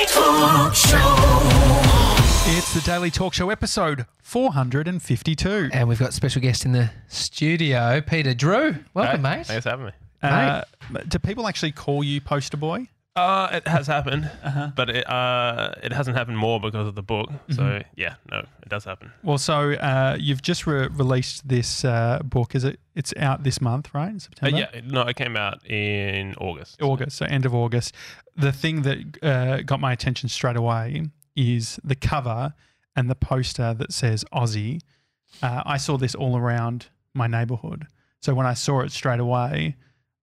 Daily Talk Show. It's the Daily Talk Show episode 452. And we've got special guest in the studio, Peter Drew. Welcome, Hey, mate. Thanks for having me. Uh, do people actually call you Poster Boy? Uh, it has happened, Uh-huh. but it uh, it hasn't happened more because of the book. So Mm-hmm. yeah, no, it does happen. Well, so uh, you've just re- released this uh, book. Is it? It's out this month, right? In Uh, September. yeah, no, it came out in August. August, so end of August. The thing that uh, got my attention straight away is the cover and the poster that says Aussie. Uh, I saw this all around my neighborhood. So when I saw it straight away,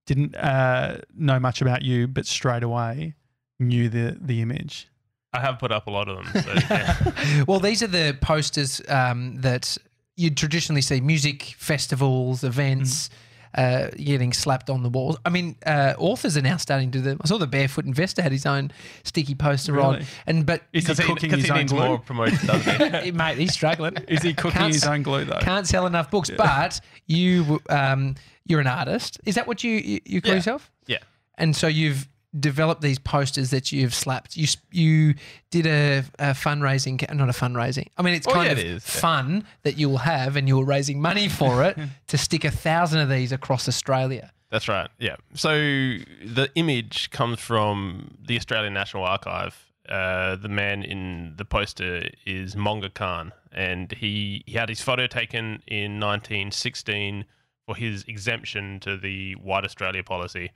didn't uh, know much about you, but straight away knew the the image. I have put up a lot of them. So, yeah. well, these are the posters um, that you traditionally see music festivals, events. Uh, getting slapped on the walls. I mean, uh, authors are now starting to do them. I saw the Barefoot Investor had his own sticky poster on, and but Is he Because he, cooking because his he own needs glue? more promotion, doesn't he? mate, he's struggling. Is he cooking Can't his own glue though? Can't sell enough books, but you, um, you're an artist. Is that what you you, you call Yeah. yourself? yeah. And so you've developed these posters that you've slapped. You you did a, a fundraising, not a fundraising. I mean, it's Oh, kind yeah, of it is, yeah. fun that you'll have, and you're raising money for it to stick a thousand of these across Australia. That's right. Yeah. So the image comes from the Australian National Archive. Uh, the man in the poster is Monga Khan, and he, he had his photo taken in 1916 for his exemption to the White Australia policy.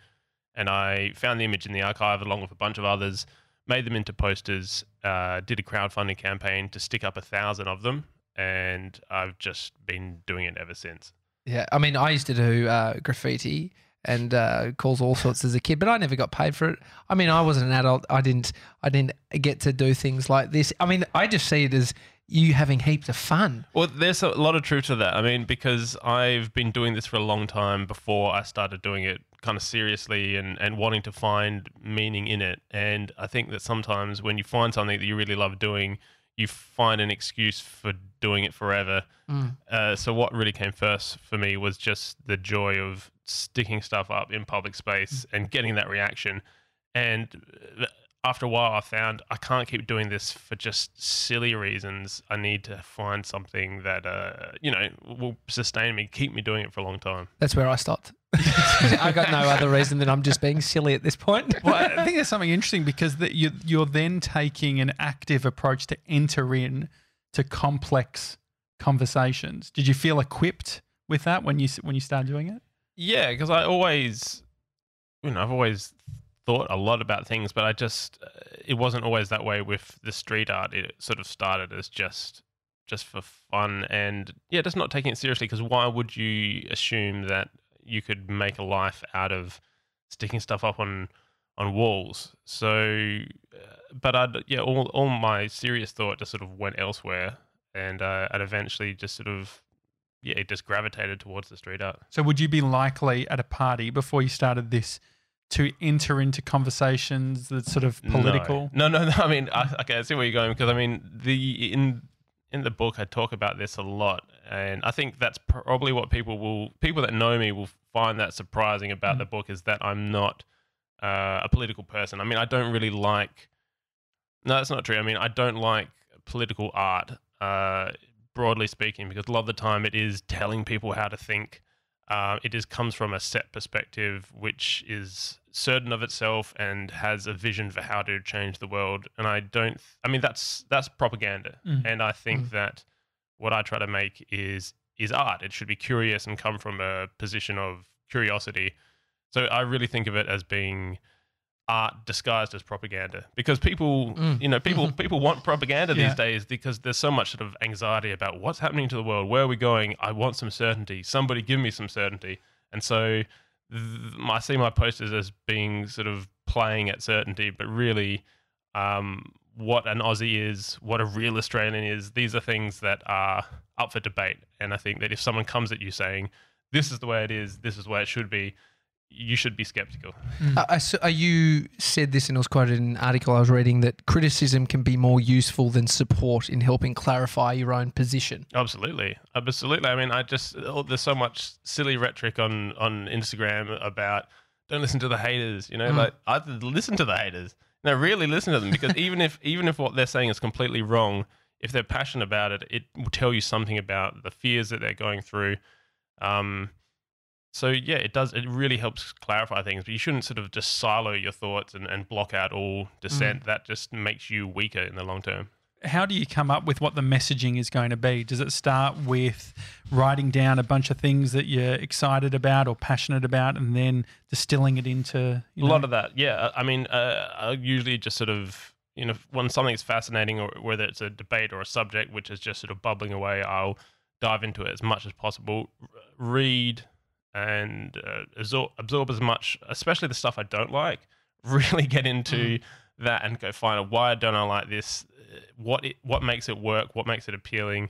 And I found the image in the archive along with a bunch of others, made them into posters, uh, did a crowdfunding campaign to stick up a thousand of them, and I've just been doing it ever since. Yeah, I mean, I used to do uh, graffiti and uh, calls all sorts as a kid, but I never got paid for it. I mean, I wasn't an adult. I didn't. I didn't get to do things like this. I mean, I just see it as you having heaps of fun. Well, there's a lot of truth to that. I mean, because I've been doing this for a long time before I started doing it kind of seriously and, and wanting to find meaning in it. And I think that sometimes when you find something that you really love doing, you find an excuse for doing it forever. Uh, so, what really came first for me was just the joy of sticking stuff up in public space and getting that reaction. And uh, after a while, I found I can't keep doing this for just silly reasons. I need to find something that, uh, you know, will sustain me, keep me doing it for a long time. That's where I stopped. I got no other reason than I'm just being silly at this point. well, I think there's something interesting because that you, you're then taking an active approach to enter in to complex conversations. Did you feel equipped with that when you when you started doing it? Yeah, because I always, you know, I've always thought a lot about things, but I just, uh, it wasn't always that way with the street art. It sort of started as just, just for fun and yeah, just not taking it seriously. Because why would you assume that you could make a life out of sticking stuff up on on walls? So, uh, but I, yeah, all all my serious thought just sort of went elsewhere, and uh, I'd eventually just sort of. Yeah, it just gravitated towards the street art. So would you be likely at a party before you started this to enter into conversations that sort of political? No, no, no. I mean, I, okay, I see where you're going because I mean, the in in the book I talk about this a lot, and I think that's probably what people will people that know me will find that surprising about the book is that I'm not uh, a political person. I mean, I don't really like. No, that's not true. I mean, I don't like political art, uh, broadly speaking, because a lot of the time it is telling people how to think. Uh, it is comes from a set perspective, which is certain of itself and has a vision for how to change the world. And I don't. I mean, that's that's propaganda, Mm. and I think that what I try to make is is art. It should be curious and come from a position of curiosity. So I really think of it as being art disguised as propaganda because people Mm. you know people people want propaganda Yeah. these days because there's so much sort of anxiety about what's happening to the world where are we going i want some certainty somebody give me some certainty and so th- i see my posters as being sort of playing at certainty but really um, what an aussie is what a real australian is these are things that are up for debate and i think that if someone comes at you saying this is the way it is this is where it should be you should be skeptical Uh, I s- uh, you said this, and it was quoted in an article I was reading that criticism can be more useful than support in helping clarify your own position. Absolutely, absolutely. I mean, I just oh, there's so much silly rhetoric on on Instagram about don't listen to the haters. You know, Mm. like I listen to the haters. No, really listen to them because even if even if what they're saying is completely wrong, if they're passionate about it, it will tell you something about the fears that they're going through. Um, so yeah, it does. It really helps clarify things, but you shouldn't sort of just silo your thoughts and, and block out all dissent. That just makes you weaker in the long term. How do you come up with what the messaging is going to be? Does it start with writing down a bunch of things that you're excited about or passionate about, and then distilling it into you a lot of that yeah i mean uh, i usually just sort of you know when something's fascinating or whether it's a debate or a subject which is just sort of bubbling away i'll dive into it as much as possible read and uh, absorb, absorb as much especially the stuff i don't like really get into that and go find out why don't i like this? Uh, what it, what makes it work? What makes it appealing?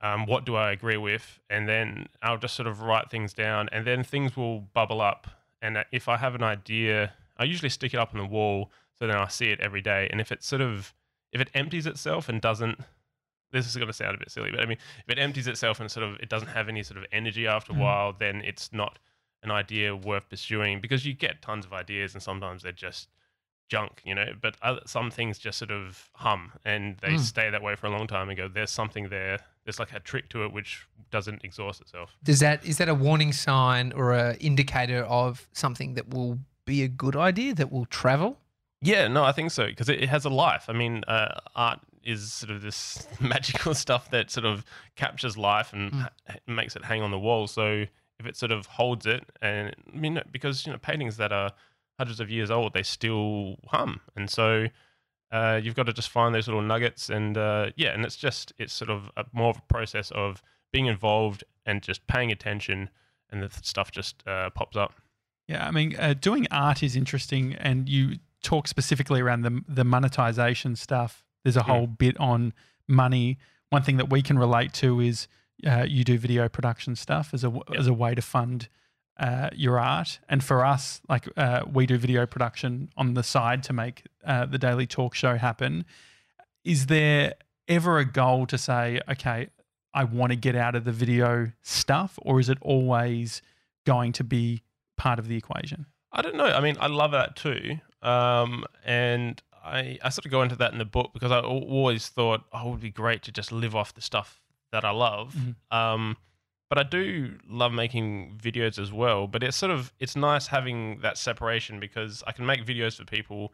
Um, what do I agree with, and then I'll just sort of write things down, and then things will bubble up. And uh, if I have an idea, I usually stick it up on the wall so then I see it every day. And if it sort of if it empties itself and doesn't, this is going to sound a bit silly, but I mean, if it empties itself and sort of it doesn't have any sort of energy after a Mm. while, then it's not an idea worth pursuing because you get tons of ideas and sometimes they're just junk, you know. But other, some things just sort of hum and they Mm. stay that way for a long time and go, there's something there. There's like a trick to it which doesn't exhaust itself. Does that is that a warning sign or a indicator of something that will be a good idea that will travel? Yeah, no, I think so because it, it has a life. I mean, uh, art is sort of this magical stuff that sort of captures life and Mm. ha- makes it hang on the wall. So if it sort of holds it, and I mean, because you know, paintings that are hundreds of years old, they still hum, and so uh, you've got to just find those little nuggets, and uh, yeah, and it's just it's sort of a, more of a process of being involved and just paying attention, and the th- stuff just uh, pops up. Yeah, I mean, uh, doing art is interesting, and you talk specifically around the the monetization stuff. There's a whole bit on money. One thing that we can relate to is uh, you do video production stuff as a as a way to fund uh, your art, and for us, like uh, we do video production on the side to make uh, the daily talk show happen. Is there ever a goal to say, okay, I want to get out of the video stuff, or is it always going to be part of the equation? I don't know. I mean, I love that too. Um, and I, I sort of go into that in the book because I always thought, oh, it would be great to just live off the stuff that I love. Mhm. Um, but I do love making videos as well. But it's sort of it's nice having that separation because I can make videos for people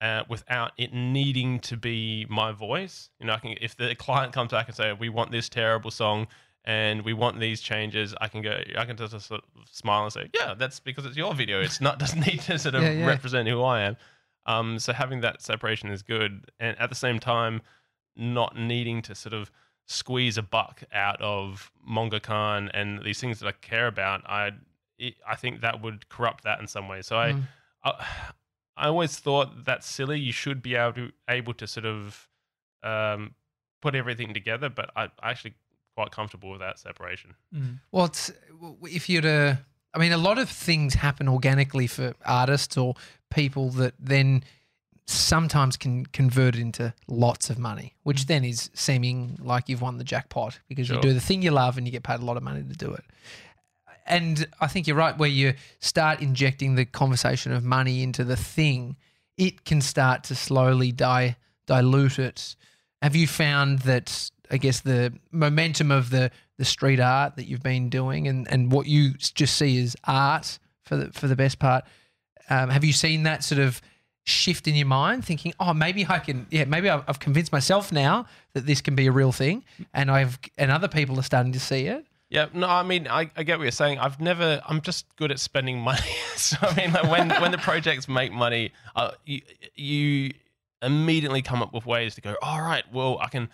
uh, without it needing to be my voice. You know, I can if the client comes back and say we want this terrible song and we want these changes, I can go. I can just sort of smile and say, yeah, that's because it's your video. It's not doesn't need to sort of Yeah, yeah. represent who I am. Um, so having that separation is good, and at the same time, not needing to sort of squeeze a buck out of Monga Khan and these things that I care about. I I think that would corrupt that in some way. So I, Mm. I I always thought that's silly. You should be able to able to sort of um, put everything together, but I, I actually quite comfortable with that separation. Well, it's, if you're to, I mean, a lot of things happen organically for artists or people that then sometimes can convert it into lots of money, which mm. then is seeming like you've won the jackpot because you do the thing you love and you get paid a lot of money to do it. And I think you're right, where you start injecting the conversation of money into the thing, it can start to slowly di- dilute it. Have you found that, I guess, the momentum of the, the street art that you've been doing and, and what you just see as art for the, for the best part, um, have you seen that sort of shift in your mind, thinking, oh, maybe I can, yeah, maybe I've, I've convinced myself now that this can be a real thing, and I've and other people are starting to see it. Yeah, no, I mean, I, I get what you're saying. I've never, I'm just good at spending money. so I mean, like when when the projects make money, uh, you you immediately come up with ways to go. All right, well, I can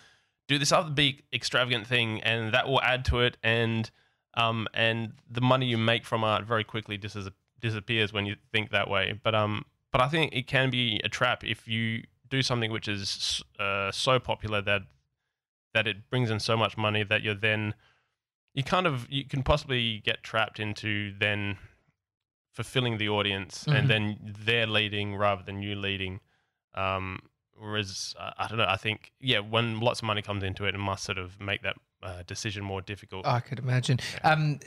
do this other big extravagant thing, and that will add to it, and um and the money you make from art very quickly dis- disappears when you think that way. But um, but I think it can be a trap if you do something which is uh, so popular that that it brings in so much money that you're then you kind of you can possibly get trapped into then fulfilling the audience Mhm. and then they're leading rather than you leading um whereas uh, i don't know i think yeah when lots of money comes into it it must sort of make that uh, decision more difficult I could imagine. Um,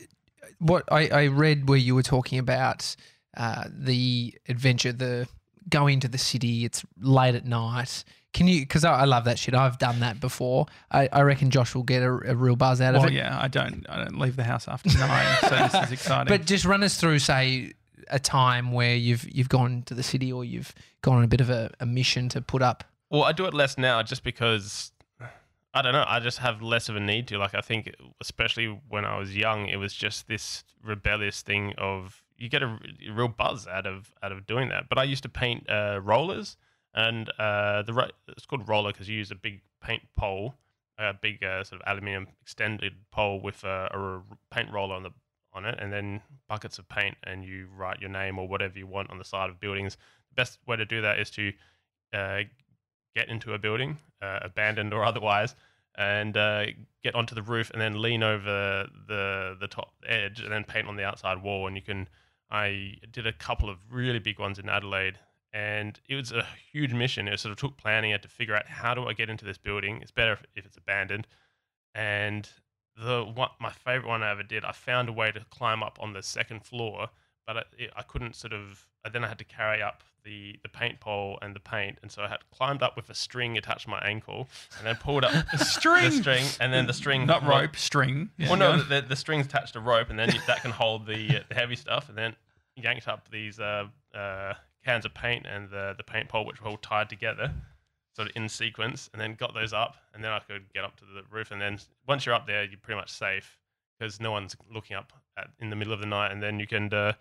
what I, I read where you were talking about uh, the adventure, the going to the city. It's late at night. Can you? Because I, I love that shit. I've done that before. I, I reckon Josh will get a, a real buzz out of it. yeah, I don't I don't leave the house after nine, so this is exciting. But just run us through, say, a time where you've you've gone to the city or you've gone on a bit of a, a mission to put up. Well, I do it less now just because I don't know. I just have less of a need to. Like, I think, especially when I was young, it was just this rebellious thing of you get a real buzz out of out of doing that. But I used to paint uh, rollers, and uh, the it's called roller because you use a big paint pole, a big uh, sort of aluminium extended pole with a paint roller on the on it, and then buckets of paint, and you write your name or whatever you want on the side of buildings. The best way to do that is to uh, get into a building, uh, abandoned or otherwise, and uh, get onto the roof, and then lean over the the top edge, and then paint on the outside wall. And you can. I did a couple of really big ones in Adelaide, and it was a huge mission. It sort of took planning. I had to figure out how do I get into this building. It's better if, if it's abandoned, and the one, my favorite one I ever did. I found a way to climb up on the second floor, but I, it, I couldn't sort of. uh, Then I had to carry up the the paint pole and the paint, and so I had climbed up with a string attached to my ankle, and then pulled up the string? string, and then the string not wa- rope, string. Yeah, well, no, the, the string's attached to rope, and then you, that can hold the, uh, the heavy stuff, and then yanked up these uh, uh, cans of paint and the, the paint pole, which were all tied together, sort of in sequence, and then got those up, and then I could get up to the roof, and then once you're up there, you're pretty much safe because no one's looking up at, in the middle of the night, and then you can, uh,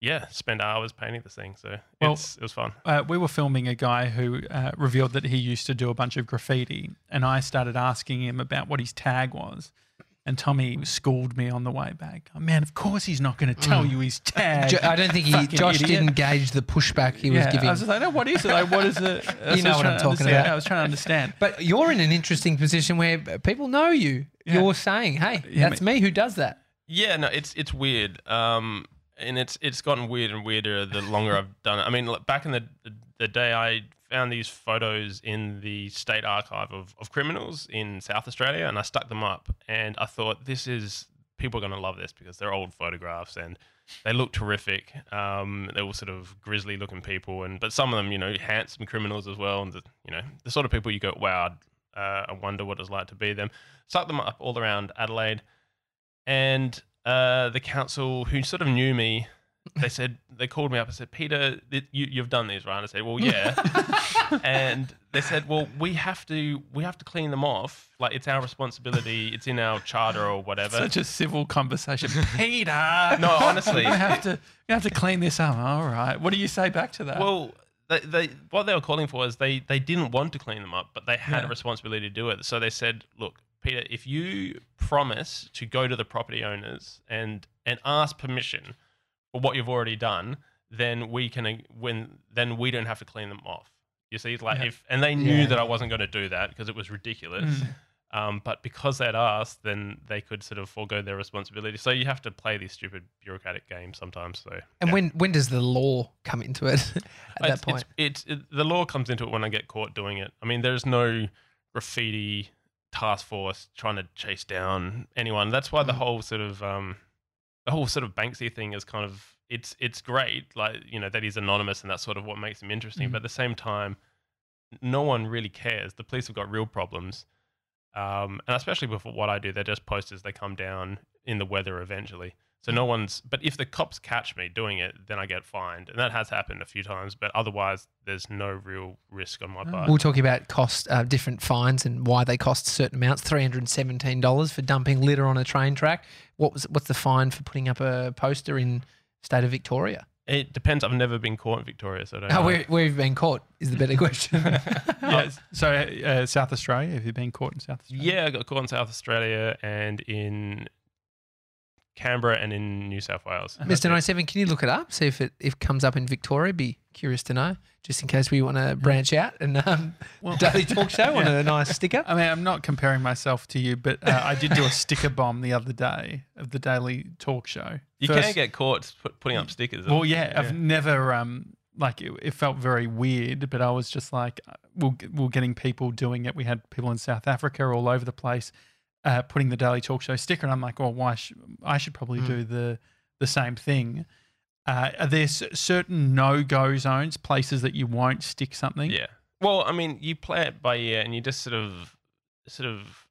yeah, spend hours painting this thing. So Well, it's, it was fun. uh, we were filming a guy who uh, revealed that he used to do a bunch of graffiti, and I started asking him about what his tag was. And Tommy schooled me on the way back. Oh, man, of course he's not going to tell you he's tag. Jo- I don't think he, Josh idiot. didn't gauge the pushback he was yeah, giving. I was like, no, what is it? Like, what is it? You know what I'm talking about. I was trying to understand. but you're in an interesting position where people know you. Yeah. You're saying, "Hey, Yeah, that's me who does that." Yeah, no, it's it's weird. Um, and it's it's gotten weird and weirder the longer I've done it. I mean, like, back in the the day, I found these photos in the state archive of, of criminals in South Australia, and I stuck them up. And I thought, this is people are going to love this because they're old photographs and they look terrific. Um, they're all sort of grisly looking people, and but some of them, you know, handsome criminals as well, and the, you know, the sort of people you go, wow, uh, I wonder what it's like to be them. Stuck them up all around Adelaide and uh, the council who sort of knew me they said they called me up and said peter th- you, you've done these right i said well yeah and they said well we have to we have to clean them off like it's our responsibility it's in our charter or whatever Such a civil conversation. Peter! no honestly you have to you have to clean this up. All right. What do you say back to that? Well, they, they what they were calling for is they they didn't want to clean them up, but they had Yeah. a responsibility to do it. So they said, "Look, Peter, if you promise to go to the property owners and and ask permission for what you've already done, then we can uh, when then we don't have to clean them off." You see, like Yeah. if and they knew Yeah. that I wasn't going to do that because it was ridiculous. Mm. Um, but because they'd asked, then they could sort of forego their responsibility. So you have to play these stupid bureaucratic games sometimes. So And yeah. when when does the law come into it? At that point, It's, it's it, the law comes into it when I get caught doing it. I mean, there's no graffiti task force trying to chase down anyone. That's why the Mm. whole sort of um, the whole sort of Banksy thing is kind of it's it's great, like you know that he's anonymous and that's sort of what makes him interesting. Mm. But at the same time, no one really cares. The police have got real problems. Um, and especially with what I do, they're just posters. They come down in the weather eventually. So no one's. But if the cops catch me doing it, then I get fined, and that has happened a few times. But otherwise, there's no real risk on my part. we'll talk about cost, uh, different fines, and why they cost certain amounts. Three hundred and seventeen dollars for dumping litter on a train track. What was what's the fine for putting up a poster in state of Victoria? It depends. I've never been caught in Victoria, so I don't Oh, know. where, where have you been caught? Is the better question. yeah. So uh, South Australia. Have you been caught in South Australia? Yeah, I got caught in South Australia and in Canberra and in New South Wales. Mr. 97, can you look it up? See if it if it comes up in Victoria. Be curious to know, just in case we want to branch out and um, Well- daily talk show on Yeah. a nice sticker. I mean, I'm not comparing myself to you, but uh, I did do a sticker bomb the other day of the Daily Talk Show. You First- can get caught putting up stickers. Well, yeah, I've never um like it, it felt very weird, but I was just like, uh, we're, we're getting people doing it. We had people in South Africa all over the place uh, putting the Daily Talk Show sticker, and I'm like, well, why? Sh- I should probably Mm. do the the same thing. Uh, are there s- certain no-go zones, places that you won't stick something? Yeah. Well, I mean, you play it by ear, and you just sort of, sort of,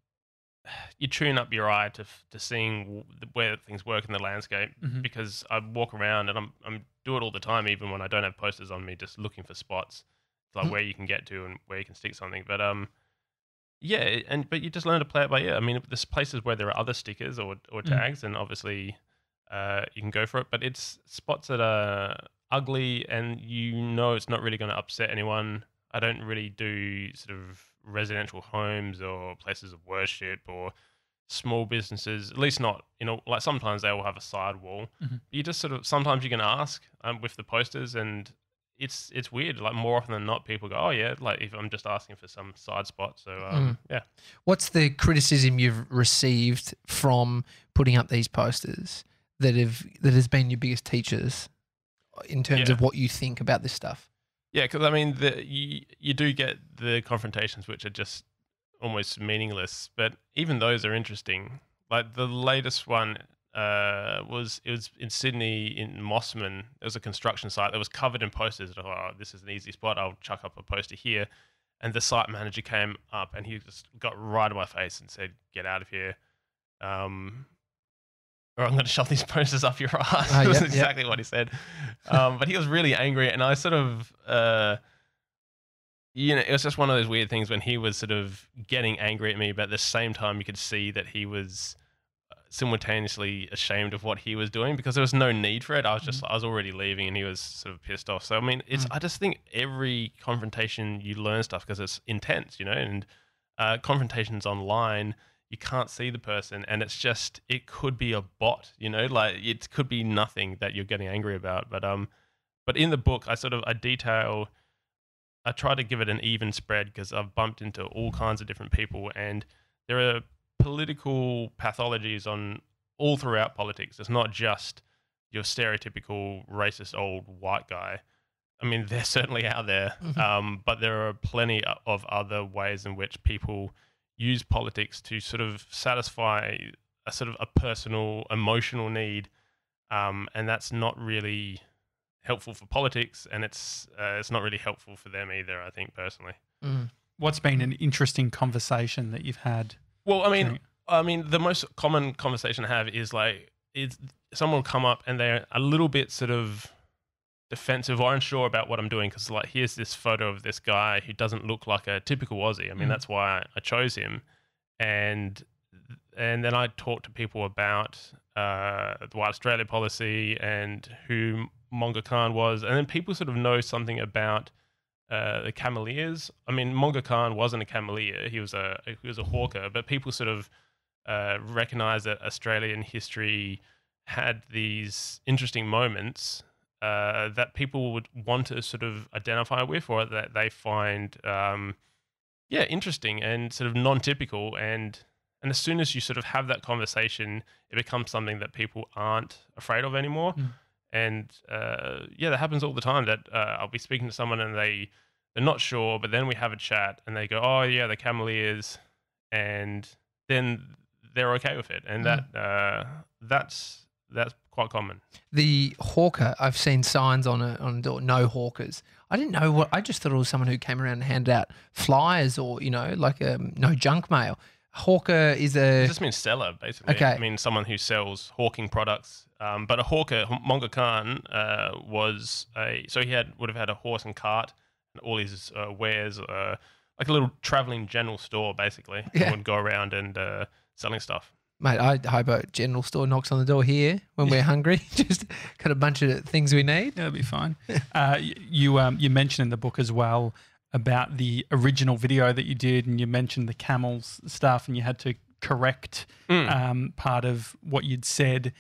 you tune up your eye to to seeing where things work in the landscape. Mhm. Because I walk around and I'm I'm do it all the time, even when I don't have posters on me, just looking for spots, like Mm. where you can get to and where you can stick something. But um, yeah, and but you just learn to play it by ear. I mean, there's places where there are other stickers or or Mm. tags, and obviously, uh, you can go for it. But it's spots that are ugly, and you know it's not really going to upset anyone. I don't really do sort of residential homes or places of worship or small businesses. At least not, you know, like sometimes they will have a side wall. Mhm. You just sort of sometimes you can ask um, with the posters, and it's it's weird. Like more often than not, people go, "Oh yeah," like if I'm just asking for some side spot. So um, yeah. What's the criticism you've received from putting up these posters that have that has been your biggest teachers in terms Yeah. of what you think about this stuff? Yeah, because I mean, the, you you do get the confrontations which are just almost meaningless, but even those are interesting. Like the latest one uh, was it was in Sydney in Mosman. There was a construction site that was covered in posters. And I thought, oh, this is an easy spot. I'll chuck up a poster here. And the site manager came up and he just got right in my face and said, "Get out of here." Um, or I'm going to shove these posters up your ass. Ah, That's yep, yep. exactly what he said. Um, but he was really angry, and I sort of, uh, you know, it was just one of those weird things when he was sort of getting angry at me, but at the same time, you could see that he was uh, simultaneously ashamed of what he was doing because there was no need for it. I was just, I was already leaving, and he was sort of pissed off. So I mean, it's, Mm. I just think every confrontation you learn stuff because it's intense, you know, and uh, confrontations online you can't see the person and it's just it could be a bot you know like it could be nothing that you're getting angry about but um but in the book i sort of i detail i try to give it an even spread because i've bumped into all kinds of different people and there are political pathologies on all throughout politics it's not just your stereotypical racist old white guy i mean they're certainly out there Mhm. um, but there are plenty of other ways in which people use politics to sort of satisfy a sort of a personal emotional need um, and that's not really helpful for politics and it's uh, it's not really helpful for them either i think personally Mm. What's been an interesting conversation that you've had? Well i mean i mean the most common conversation i have is like it's someone will come up and they're a little bit sort of defensive or unsure about what i'm doing because like here's this photo of this guy who doesn't look like a typical aussie. I mean Mm. that's why i chose him. And and then I talk to people about uh, the White Australia policy and who Monga Khan was, and then people sort of know something about uh, the Cameleers. I mean, Monga Khan wasn't a Cameleer; he was a he was a hawker, but people sort of uh, recognize that Australian history had these interesting moments uh, that people would want to sort of identify with, or that they find. Um, yeah, interesting and sort of non-typical, and and as soon as you sort of have that conversation, it becomes something that people aren't afraid of anymore. Mm. And uh, yeah, that happens all the time. That uh, I'll be speaking to someone and they they're not sure, but then we have a chat and they go, "Oh yeah, the Cameleers," and then they're okay with it, and that uh, that's that's quite common. The hawker, I've seen signs on a on a door, no hawkers. I didn't know what. I just thought it was someone who came around and handed out flyers or you know like um, no junk mail. Hawker is It a just means seller, basically. Okay. I mean someone who sells hawking products. Um, but a hawker, Monga Khan, uh, was a so he had would have had a horse and cart and all his uh, wares, uh, like a little traveling general store, basically. He Yeah. would go around and uh, selling stuff. mate. I hope a general store knocks on the door here when we're hungry. just got a bunch of things we need. That'll be fine. uh, you um, you mentioned in the book as well about the original video that you did, and you mentioned the camels stuff, and you had to correct Mm. um, part of what you'd said.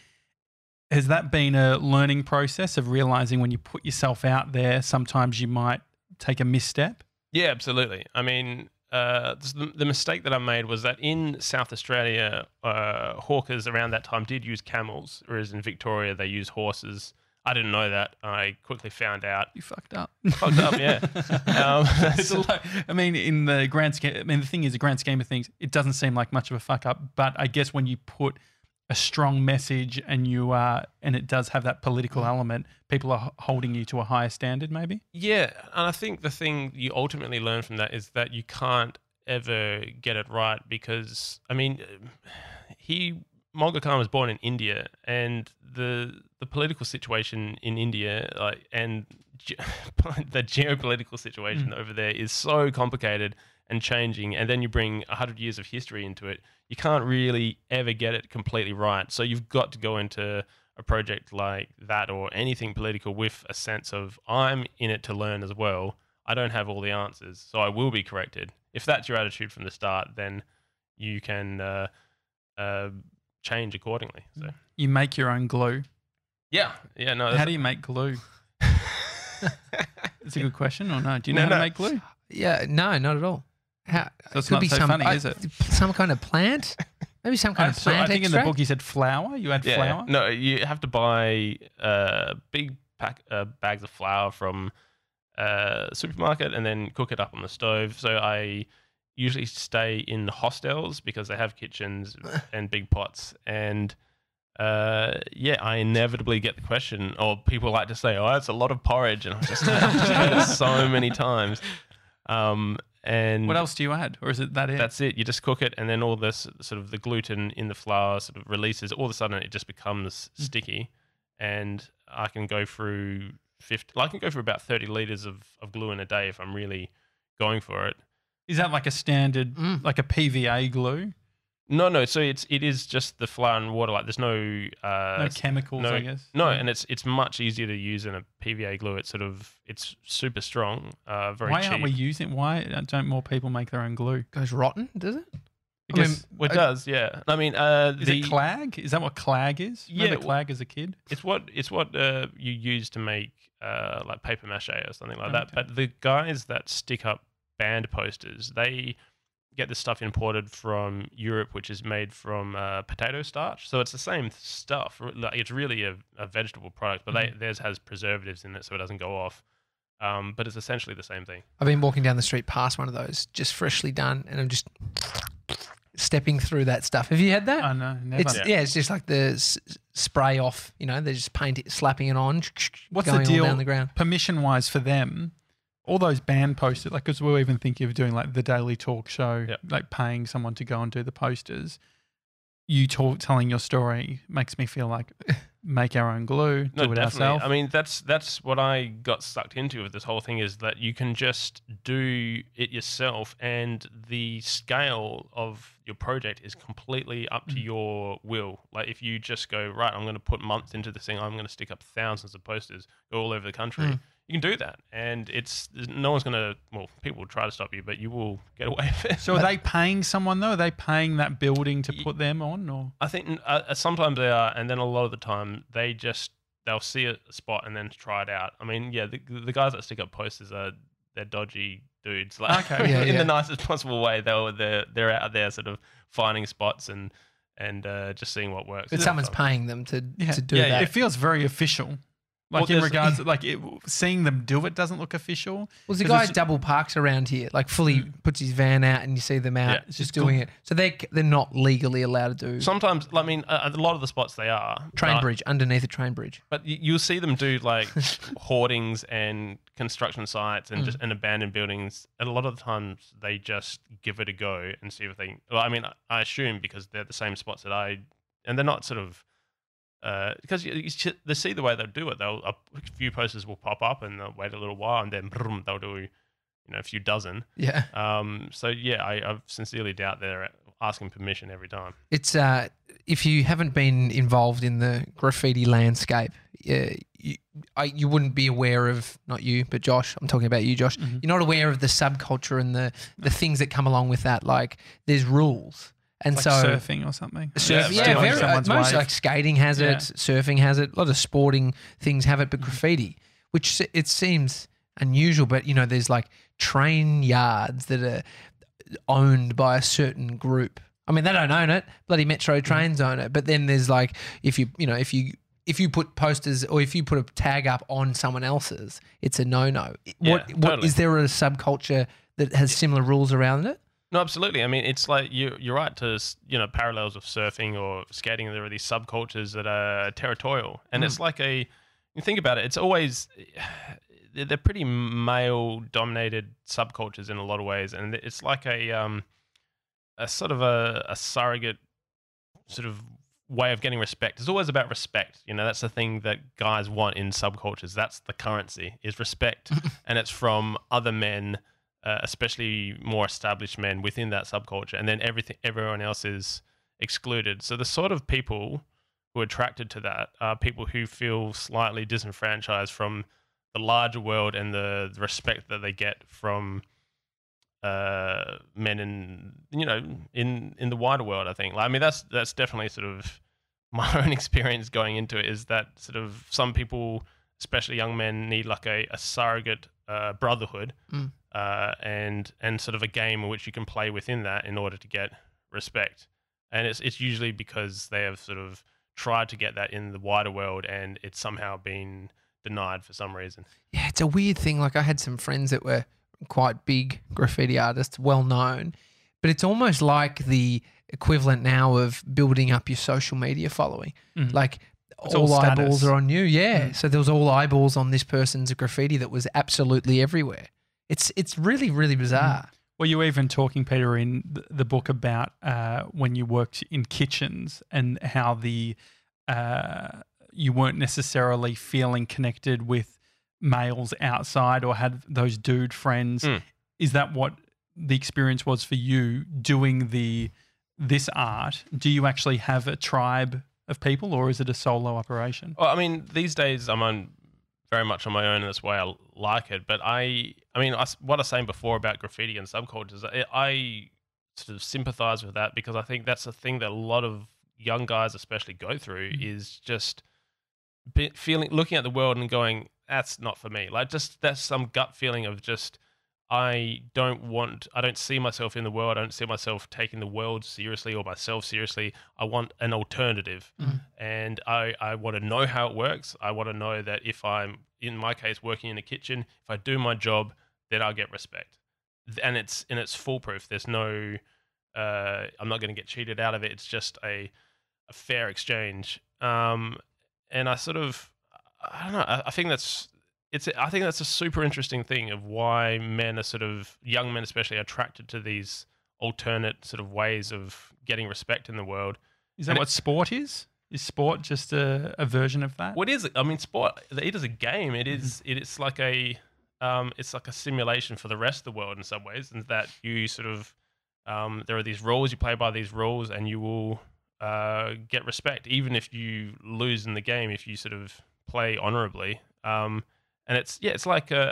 Has that been a learning process of realizing when you put yourself out there, sometimes you might take a misstep? Yeah, absolutely. I mean, uh, the, the mistake that I made was that in South Australia, uh, hawkers around that time did use camels, whereas in Victoria they use horses. I didn't know that. I quickly found out. You fucked up. Fucked up, yeah. Um, It's a I mean, in the grand scheme, I mean, the thing is, the grand scheme of things, it doesn't seem like much of a fuck up. But I guess when you put a strong message and you are and it does have that political element, people are holding you to a higher standard maybe? Yeah, and I think the thing you ultimately learn from that is that you can't ever get it right because I mean, he Monga Khan was born in India, and the the political situation in India, like and ge- the geopolitical situation over there is so complicated and changing. And then you bring hundred years of history into it, you can't really ever get it completely right. So you've got to go into a project like that or anything political with a sense of I'm in it to learn as well. I don't have all the answers, so I will be corrected. If that's your attitude from the start, then you can uh, uh, change accordingly. So You make your own glue. yeah, yeah, no. How do you make glue? It's a good question or no? Do you know No, how to no. make glue? Yeah, no, not at all. How, So it's could not be so some, funny, I- is it? Some kind of plant? Maybe some kind Uh, of so plant I think in the extract? book you said flour. You add yeah, flour. no, you have to buy uh, big pack uh, bags of flour from a supermarket and then cook it up on the stove. So I usually stay in hostels because they have kitchens and big pots and. Uh, yeah, I inevitably get the question, or people like to say, "Oh, it's a lot of porridge," and I've just, I've just heard it so many times. Um, and What else do you add, or is it that it? That's it. You just cook it, and then all this sort of the gluten in the flour sort of releases. All of a sudden, it just becomes Mm. sticky, and I can go through fifty. I can go for about thirty liters of of glue in a day if I'm really going for it. Is that like a standard, Mm. like a PVA glue? No, no. So it's it is just the flour and water. Like there's no uh, No chemicals, no, I guess. No, and it's it's much easier to use than a PVA glue. It's sort of it's super strong, uh, very why cheap. aren't we using? Why don't more people make their own glue? Goes rotten, does it? I mean, Well, it I- does, yeah. I mean, uh, is the, it clag? Is that what clag is? Yeah, Remember well- clag as a kid? It's what it's what uh, you use to make uh, like paper mache or something like that. Okay. But the guys that stick up band posters, they get this stuff imported from Europe, which is made from uh, potato starch. So it's the same stuff. Like, It's really a, a vegetable product, but they, theirs has preservatives in it, so it doesn't go off. Um, but it's essentially the same thing. I've been walking down the street past one of those, just freshly done, and I'm just stepping through that stuff. Have you had that? Oh no, never. It's yeah. it's just like the s- spray off. You know, they're just paint it, slapping it on. What's going the deal down the ground? permission wise for them? All those band posters, like, because we're even thinking of doing like the daily talk show, Yep. like paying someone to go and do the posters. You talk, telling your story makes me feel like make our own glue, do it definitely. ourselves. I mean, that's that's what I got sucked into with this whole thing is that you can just do it yourself, and the scale of your project is completely up Mm. to your will. Like if you just go right, I'm going to put months into this thing. I'm going to stick up thousands of posters all over the country. Mm. You can do that, and it's no one's going to. Well, people will try to stop you, but you will get away with it. so are they paying someone though? Are they paying that building to put them on, or I think uh, uh, sometimes they are, and then a lot of the time they just they'll see a spot and then try it out. I mean, yeah, the, the guys that stick up posters are they're dodgy dudes, like Okay. Yeah, in yeah. the nicest possible way. They're they're they're out there sort of finding spots and and uh, just seeing what works. But someone's paying them to yeah, to do yeah, that. it feels very official. Like Well, in there's- regards, like it, seeing them do it doesn't look official. Well, the guy double parks around here, like fully puts his van out, and you see them out Yeah, just it's just doing it. So they they're not legally allowed to do Sometimes, I mean, a, a lot of the spots they are train but- bridge underneath a train bridge. But y- you'll see them do like hoardings and construction sites and Mm. just and abandoned buildings. And a lot of the times they just give it a go and see if they. Well, I mean, I- I assume because they're the same spots that I, and they're not sort of. Uh, because you, you they see the way they do it, they'll a few posters will pop up and they'll wait a little while and then brum, they'll do, you know, a few dozen. Yeah, Um, so yeah, I, I sincerely doubt they're asking permission every time. it's uh, if you haven't been involved in the graffiti landscape, uh, you, I, you wouldn't be aware of not you, but Josh. I'm talking about you, Josh. Mhm. You're not aware of the subculture and the the things that come along with that. Like there's rules, and Like so surfing or something. Surf, Yeah, yeah, very very, uh, most wave. like skating has Yeah. it, surfing has it, a lot of sporting things have it, but graffiti, which it seems unusual, but you know, there's like train yards that are owned by a certain group. I mean, they don't own it. Bloody Metro Trains own it, but then there's like if you, you know, if you if you put posters or if you put a tag up on someone else's, it's a no no. Yeah, what what totally. is there a subculture that has similar rules around it? No, absolutely. I mean, it's like you you're right to you know parallels of surfing or skating. There are these subcultures that are territorial, and it's like a you think about it. It's always they're they're pretty male dominated subcultures in a lot of ways, and it's like a um a sort of a, a surrogate sort of way of getting respect. It's always about respect. You know, that's the thing that guys want in subcultures. That's the currency is respect, and it's from other men, uh, especially more established men within that subculture, and then everything everyone else is excluded. So the sort of people who are attracted to that are people who feel slightly disenfranchised from the larger world and the, respect that they get from uh, men in you know in in the wider world. I think. Like, I mean, that's that's definitely sort of my own experience going into it. Is that sort of some people, especially young men, need like a, a surrogate uh, brotherhood, Mm. uh, and and sort of a game in which you can play within that in order to get respect. And it's it's usually because they have sort of tried to get that in the wider world, and it's somehow been denied for some reason. Yeah, it's a weird thing. Like I had some friends that were quite big graffiti artists, well known, but it's almost like the equivalent now of building up your social media following. Mhm. Like It's all, all eyeballs are on you. Yeah. Mm. So there was all eyeballs on this person's graffiti that was absolutely everywhere. It's it's really really bizarre. Were you even talking, Peter, in the book about uh, when you worked in kitchens and how the uh, you weren't necessarily feeling connected with males outside or had those dude friends? Mm. Is that what the experience was for you doing the this art? Do you actually have a tribe of people, or is it a solo operation? Well, I mean, these days I'm on very much on my own, and that's why I like it. But I, I mean, I what I was saying before about graffiti and subcultures, I, I sort of sympathize with that because I think that's a thing that a lot of young guys, especially, go through mm-hmm. is just feeling, looking at the world and going, "That's not for me." Like, just that's some gut feeling of just. I don't want, I don't see myself in the world. I don't see myself taking the world seriously or myself seriously. I want an alternative and I, I want to know how it works. I want to know that if I'm, in my case, working in a kitchen, if I do my job, then I'll get respect. And it's and it's foolproof. There's no, uh, I'm not going to get cheated out of it. It's just a, a fair exchange. Um, and I sort of, I don't know. I, I think that's it's. I think that's a super interesting thing of why men are sort of young men, especially, are attracted to these alternate sort of ways of getting respect in the world. Is that and it- what sport is? Is sport just a, a version of that? What is it? I mean, sport. It is a game. It is. It is like a. Um, it's like a simulation for the rest of the world in some ways, and that you sort of. Um, there are these rules. You play by these rules, and you will uh, get respect, even if you lose in the game. If you sort of play honorably, um, and it's yeah, it's like uh,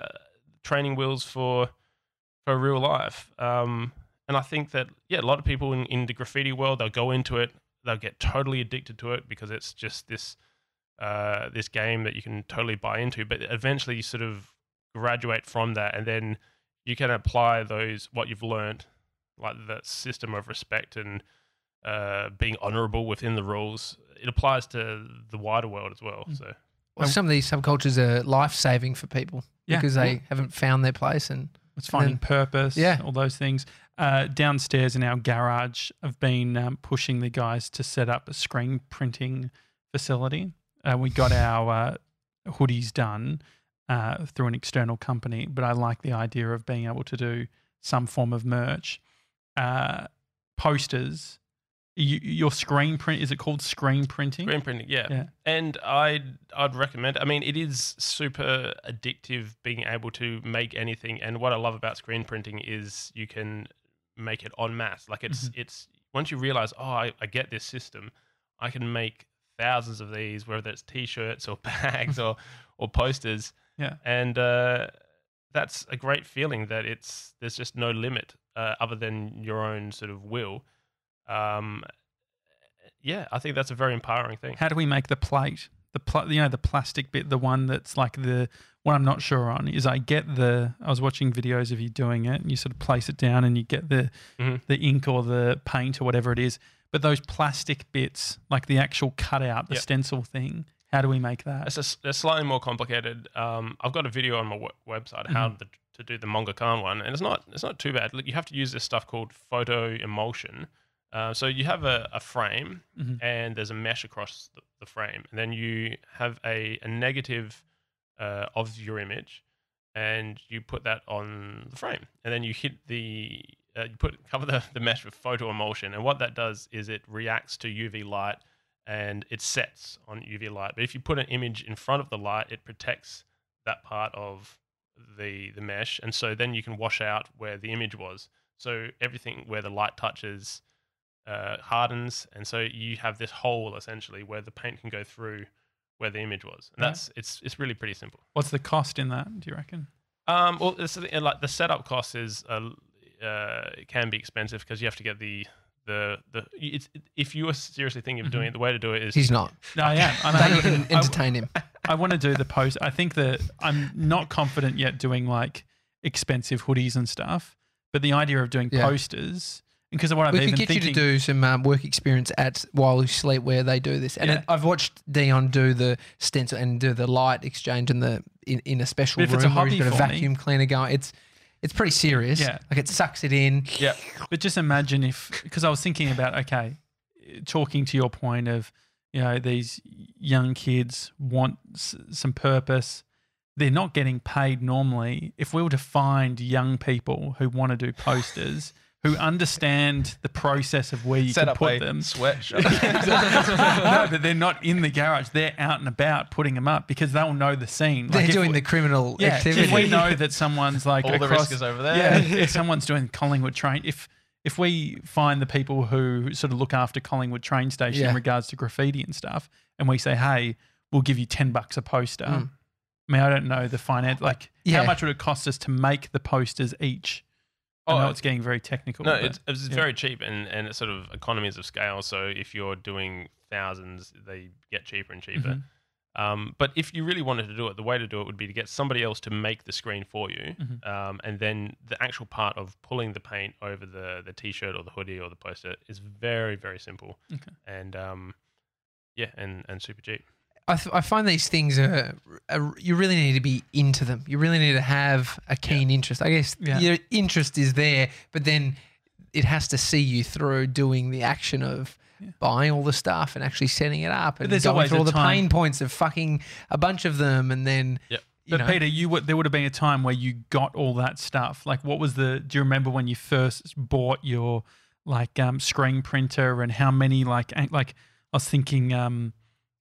training wheels for for real life. Um, and I think that yeah, a lot of people in, in the graffiti world they'll go into it, they'll get totally addicted to it because it's just this uh, this game that you can totally buy into. But eventually, you sort of graduate from that, and then you can apply those what you've learned, like that system of respect and uh, being honourable within the rules. It applies to the wider world as well. So Well, some of these subcultures are life saving for people Yeah. because they haven't found their place and It's finding purpose, Yeah. all those things. Uh, downstairs in our garage, I've been um, pushing the guys to set up a screen printing facility. Uh, we got our uh, hoodies done uh, through an external company, but I like the idea of being able to do some form of merch. Uh, posters, you, your screen print, is it called screen printing? screen printing, yeah. Yeah. And I'd I'd recommend. I mean, it is super addictive being able to make anything. And what I love about screen printing is you can make it en masse. Like it's it's once you realize, oh, I, I get this system, I can make thousands of these, whether it's t-shirts or bags or or posters. Yeah. And uh, that's a great feeling that it's there's just no limit uh, other than your own sort of will. Um, yeah, I think that's a very empowering thing. How do we make the plate? The pl- you know the plastic bit, the one that's like the what I'm not sure on is I get the I was watching videos of you doing it and you sort of place it down and you get the Mhm. the ink or the paint or whatever it is. But those plastic bits, like the actual cutout, the Yep. stencil thing, how do we make that? It's, a it's slightly more complicated. Um, I've got a video on my w- website how Mhm. the, to do the Monga Khan one, and it's not it's not too bad. Look, You have to use this stuff called photo emulsion. Uh, so you have a, a frame Mhm. and there's a mesh across the, the frame, and then you have a, a negative uh, of your image, and you put that on the frame, and then you hit the uh, you put cover the, the mesh with photo emulsion, and what that does is it reacts to UV light and it sets on UV light. But if you put an image in front of the light, it protects that part of the the mesh, and so then you can wash out where the image was. So everything where the light touches uh, hardens, and so you have this hole essentially where the paint can go through where the image was. And Right. that's it's it's really pretty simple. What's the cost in that? Do you reckon? Um, well, it's, like the setup cost is uh, uh, it can be expensive because you have to get the the the. It's, if you are seriously thinking of doing it, the way to do it is He's not. No, I am. I'm Don't even I- entertain him. I want to do the post. I think that I'm not confident yet doing like expensive hoodies and stuff, but the idea of doing Yeah. posters because of what I've We could get thinking. you to do some um, work experience at While You Sleep where they do this. And Yeah. I've watched Dion do the stencil and do the light exchange in the in, in a special room it's a where he's got a for me- vacuum cleaner going. It's it's pretty serious. Yeah. Like it sucks it in. yeah. But just imagine if, because I was thinking about, okay, talking to your point of, you know, these young kids want s- some purpose. They're not getting paid normally. If we were to find young people who want to do posters, who understand the process of where you Set can up put a them, sweatshop. no, but they're not in the garage. They're out and about putting them up because they'll know the scene. They're Like, if doing we- the criminal yeah, activity. if we know that someone's like All the across, risk is over there. Yeah, if someone's doing Collingwood train, if if we find the people who sort of look after Collingwood train station Yeah. in regards to graffiti and stuff, and we say, hey, we'll give you ten bucks a poster. Mm. I mean, I don't know the finance. Like, Yeah. how much would it cost us to make the posters each? I Oh, know it's getting very technical. No, but- it's, it's yeah. very cheap and, and it's sort of economies of scale. So if you're doing thousands, they get cheaper and cheaper. Mhm. Um, but if you really wanted to do it, the way to do it would be to get somebody else to make the screen for you, Mhm. um, and then the actual part of pulling the paint over the the t-shirt or the hoodie or the poster is very very simple. Okay. And um, yeah, and and super cheap. I, th- I find these things are, are you really need to be into them. You really need to have a keen interest. I guess Yeah. your interest is there, but then it has to see you through doing the action of Yeah. buying all the stuff and actually setting it up and there's going always through all the time- pain points of fucking a bunch of them, and then Yep. But know, Peter, you would there would have been a time where you got all that stuff. Like, what was the? Do you remember when you first bought your like um, screen printer and how many like like I was thinking um,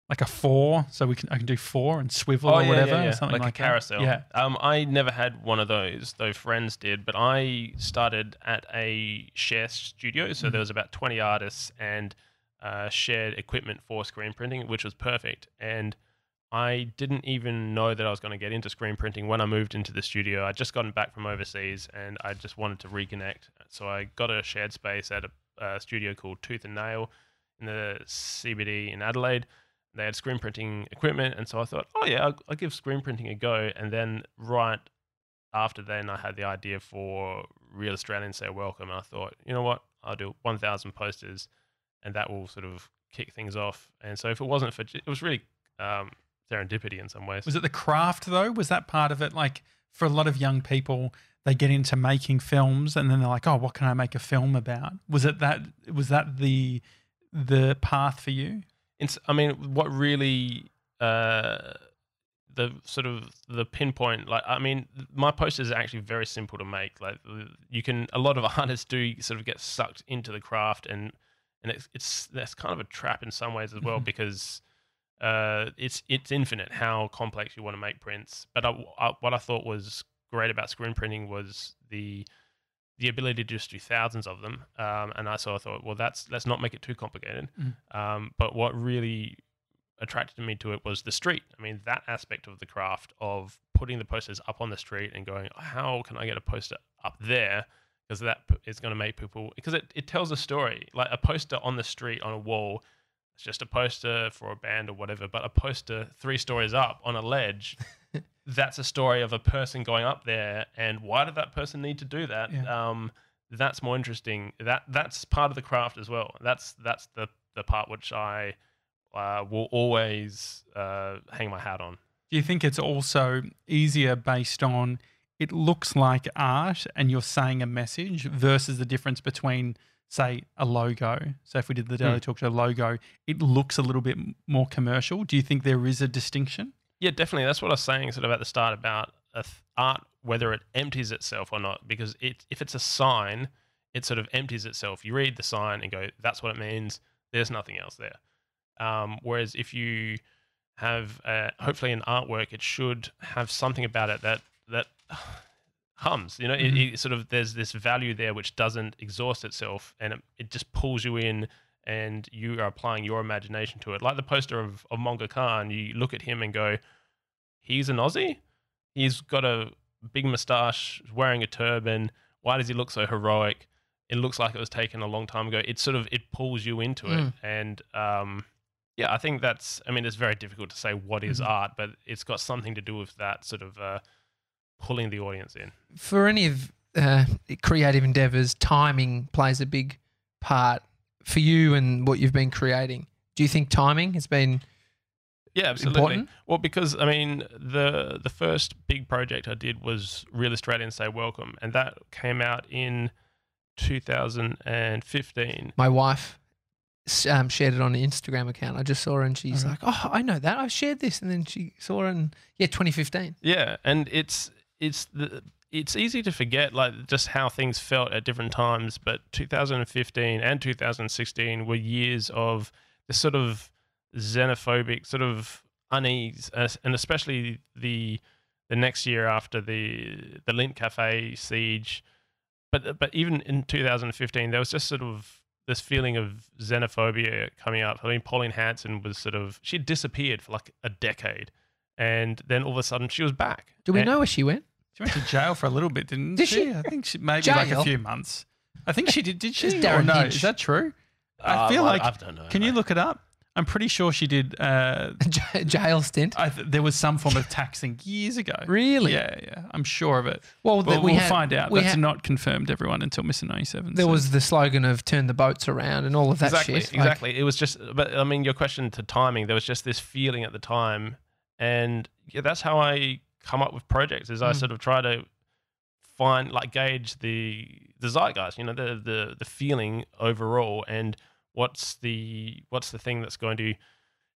like a four, so we can I can do four and swivel or whatever, or something Oh, like, like, a carousel. That. Yeah, Um, I never had one of those, though friends did. But I started at a share studio, so Mhm. there was about twenty artists and uh, shared equipment for screen printing, which was perfect. And I didn't even know that I was going to get into screen printing when I moved into the studio. I'd just gotten back from overseas, and I just wanted to reconnect. So I got a shared space at a, a studio called Tooth and Nail in the CBD in Adelaide they had screen printing equipment, and so I thought, oh yeah, I'll, I'll give screen printing a go. And then right after then, I had the idea for Real Australians Say Welcome, and I thought, you know what, I'll do 1,000 posters, and that will sort of kick things off. And so if it wasn't for, it was really um, serendipity in some ways. Was it the craft though? Was that part of it? Like for a lot of young people, they get into making films and then they're like, "Oh, what can I make a film about?" Was it that? Was that the the path for you? It's, I mean, what really uh, the sort of the pinpoint, like, I mean, my posters are actually very simple to make. Like, you can, a lot of artists do sort of get sucked into the craft, and and it's it's that's kind of a trap in some ways as well Mhm. because uh, it's it's infinite how complex you want to make prints. But I, I, what I thought was great about screen printing was the the ability to just do thousands of them. Um, and I so I thought, well, that's let's not make it too complicated. Mm. Um, but what really attracted me to it was the street. I mean, that aspect of the craft of putting the posters up on the street and going, how can I get a poster up there? Because that is going to make people because it, it tells a story. Like a poster on the street on a wall, it's just a poster for a band or whatever. But a poster three stories up on a ledge, that's a story of a person going up there and why did that person need to do that? Yeah. Um, that's more interesting. That that's part of the craft as well. That's that's the the part which I uh, will always uh, hang my hat on. Do you think it's also easier based on it looks like art and you're saying a message versus the difference between say a logo. So if we did the Daily Talk Show logo, it looks a little bit more commercial. Do you think there is a distinction? Yeah, definitely. That's what I was saying sort of at the start about art, whether it empties itself or not. Because it, if it's a sign, it sort of empties itself. You read the sign and go, that's what it means. There's nothing else there. Um, whereas if you have uh, hopefully an artwork, it should have something about it that that hums. You know, Mhm. it, it sort of there's this value there which doesn't exhaust itself, and it, it just pulls you in, and you are applying your imagination to it. Like the poster of of Monga Khan, you look at him and go, he's an Aussie. He's got a big moustache, wearing a turban. Why does he look so heroic? It looks like it was taken a long time ago. It sort of it pulls you into it, Mm. and um, yeah, I think that's. I mean, it's very difficult to say what is Mhm. art, but it's got something to do with that sort of uh, pulling the audience in. For any of uh, creative endeavors, timing plays a big part for you and what you've been creating. Do you think timing has been Yeah, absolutely. important? Well, because I mean, the the first big project I did was Real Australians Say Welcome, and that came out in 2015. My wife um, shared it on the Instagram account. I just saw her and she's Okay. like, "Oh, I know that. I shared this." And then she saw it and yeah, 2015. Yeah, and it's it's the it's easy to forget like just how things felt at different times, but 2015 and 2016 were years of this sort of xenophobic sort of unease, uh, and especially the the next year after the the Lindt Cafe siege. But but even in 2015, there was just sort of this feeling of xenophobia coming up. I mean, Pauline Hanson was sort of she had disappeared for like a decade, and then all of a sudden she was back. Do we And- know where she went? She went to jail for a little bit, didn't Did she? she? I think she maybe like Jail? a few months. I think she did. Did she? It's Or no, Hinch. is that true? I Uh, feel well, like. I don't know. can you look it up? I'm pretty sure she did. Uh, J- Jail stint. I th- there was some form of taxing years ago. Really? Yeah, yeah. I'm sure of it. Well, Well, we we'll had- find out. we That's had- not confirmed, everyone, until Mr. 97. There so- was the slogan of "turn the boats around" and all of that exactly, shit. Like, exactly. It was just, but I mean, your question to timing, there was just this feeling at the time, and yeah, that's how I come up with projects. I Mm. sort of try to find, like, gauge the the zeitgeist, you know, the the the feeling overall, and what's the what's the thing that's going to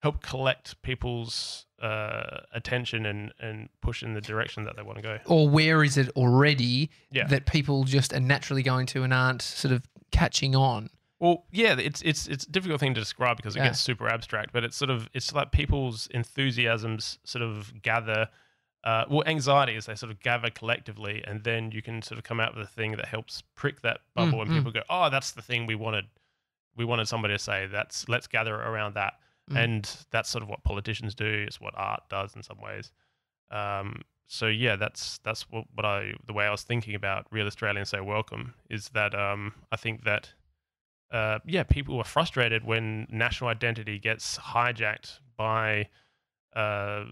help collect people's uh, attention and and push in the direction that they want to go. or where is it already Yeah. that people just are naturally going to and aren't sort of catching on? Well, yeah, it's it's it's a difficult thing to describe because it Yeah. gets super abstract, but it's sort of it's like people's enthusiasms sort of gather. Uh, well, anxiety is they sort of gather collectively, and then you can sort of come out with a thing that helps prick that bubble, and mm. people go, "Oh, that's the thing we wanted. We wanted somebody to say that's let's gather around that." Mm. And that's sort of what politicians do. It's what art does in some ways. Um, so yeah, that's that's what, what I the way I was thinking about Real Australians Say Welcome is that um, I think that uh, yeah, people are frustrated when national identity gets hijacked by uh,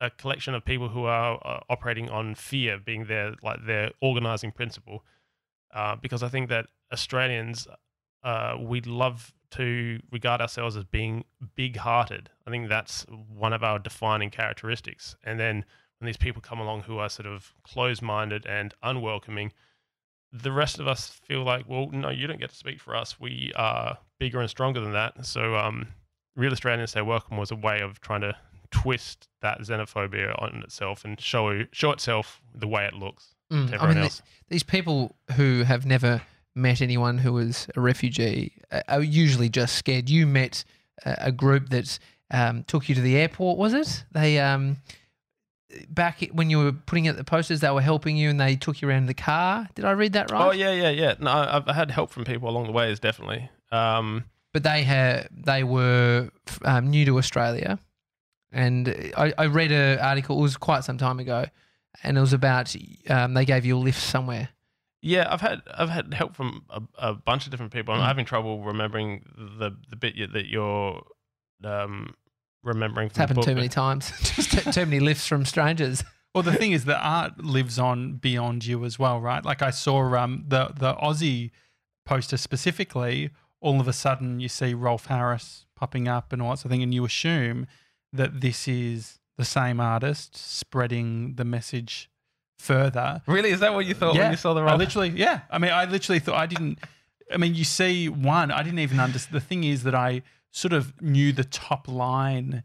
a collection of people who are uh, operating on fear being their like their organizing principle. Uh, because I think that Australians, uh, we love to regard ourselves as being big-hearted. I think that's one of our defining characteristics. And then when these people come along who are sort of closed-minded and unwelcoming, the rest of us feel like, well, no, you don't get to speak for us. We are bigger and stronger than that. So, um, Real Australians Say Welcome was a way of trying to twist that xenophobia on itself and show show itself the way it looks Mm, to I mean, else. these people who have never met anyone who is a refugee uh, are usually just scared. You met a, group that um, took you to the airport, was it? They um, back when you were putting out the posters, they were helping you and they took you around the car. Did I read that right? Oh yeah, yeah, yeah. No, I- I've had help from people along the ways, definitely. Um, but they had they were um, new to Australia, and I, I read an article. It was quite some time ago, and it was about um, they gave you a lift somewhere. yeah, I've had I've had help from a, a bunch of different people. I'm Mm. having trouble remembering the the bit you- that you're um, remembering. It's From the happened book, too many times. Just too, too many lifts from strangers. Well, the thing is, the art lives on beyond you as well, right? Like I saw um, the the Aussie poster specifically. All of a sudden, you see Rolf Harris popping up and all that sort of thing, and you assume that this is the same artist spreading the message further. Really, is that what you thought when you saw the I literally, yeah. I mean, I literally thought I didn't. I mean, you see one. I didn't even understand. The thing is that I sort of knew the top line.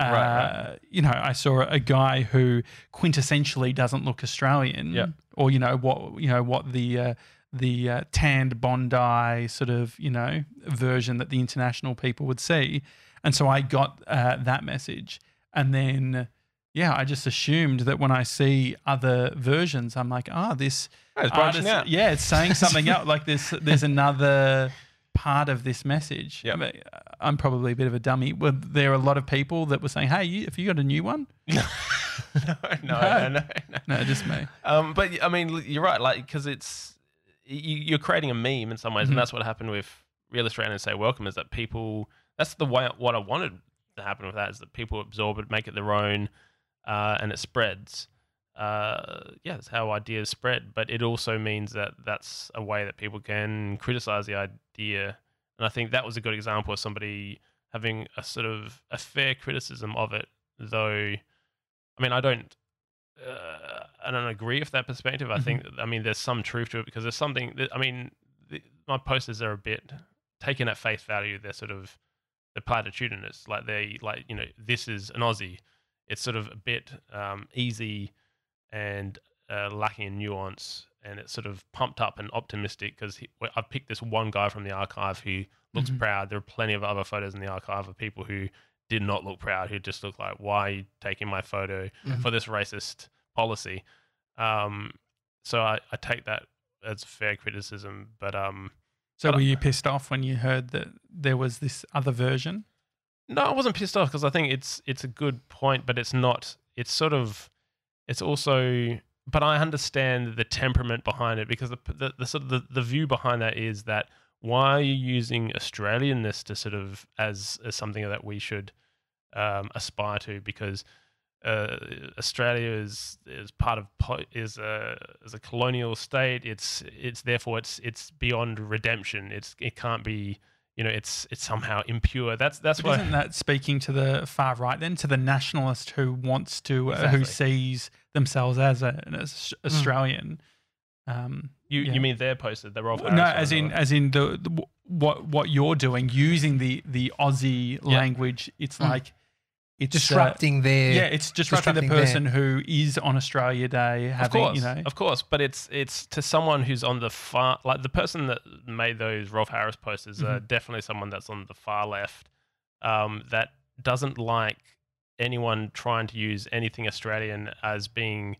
Uh, Right, You know, I saw a guy who quintessentially doesn't look Australian. Yep. Or you know what you know what the uh, the uh, tanned Bondi sort of you know version that the international people would see, and so I got uh, that message, and then yeah, I just assumed that when I see other versions, I'm like, ah, this Oh, it's artist- out. yeah, it's saying something else. Like there's there's another part of this message. Yep. I mean, I'm probably a bit of a dummy. Were there a lot of people that were saying, "Hey, you, have you got a new one?" no, no, no, no, no. No, just me. Um, but I mean, you're right. Like, because it's you, you're creating a meme in some ways, Mhm. and that's what happened with Real Australians Say Welcome. Is that people? That's the way. What I wanted to happen with that is that people absorb it, make it their own, uh, and it spreads. Uh, yeah, that's how ideas spread. But it also means that that's a way that people can criticize the idea, and I think that was a good example of somebody having a sort of a fair criticism of it. Though, I mean, I don't uh, I don't agree with that perspective. I think, I mean, there's some truth to it because there's something that, I mean, the, my posters are a bit taken at face value. They're sort of, they're platitudinous. Like they, like, you know, this is an Aussie. It's sort of a bit um, easy and uh, lacking in nuance. And it's sort of pumped up and optimistic because I've picked this one guy from the archive who looks Mhm. proud. There are plenty of other photos in the archive of people who did not look proud, who just looked like, why are you taking my photo Mhm. for this racist policy? Um, so I, I take that as fair criticism, but um, So were you pissed off when you heard that there was this other version? no, I wasn't pissed off because I think it's it's a good point, but it's not. It's sort of, it's also, but I understand the temperament behind it because the the, the sort of the, the view behind that is that why are you using Australianness to sort of as as something that we should um, aspire to because uh, Australia is is part of is a is a colonial state. It's it's therefore it's it's beyond redemption. It's it can't be you know it's it's somehow impure. That's that's But why isn't that speaking to the far right then, to the nationalist who wants to, uh, who sees themselves as a, an Aus- Australian? Um, you yeah. you mean they're posted? poster, the Rolf no, as in as in the, the what what you're doing using the the Aussie Yeah. language. It's Mm. like it's uh, disrupting their yeah, it's disrupting, disrupting the their- person who is on Australia Day of course, you know. of course, but it's it's to someone who's on the far like the person that made those Rolf Harris posters are Mm-hmm. definitely someone that's on the far left um, that doesn't like anyone trying to use anything Australian as being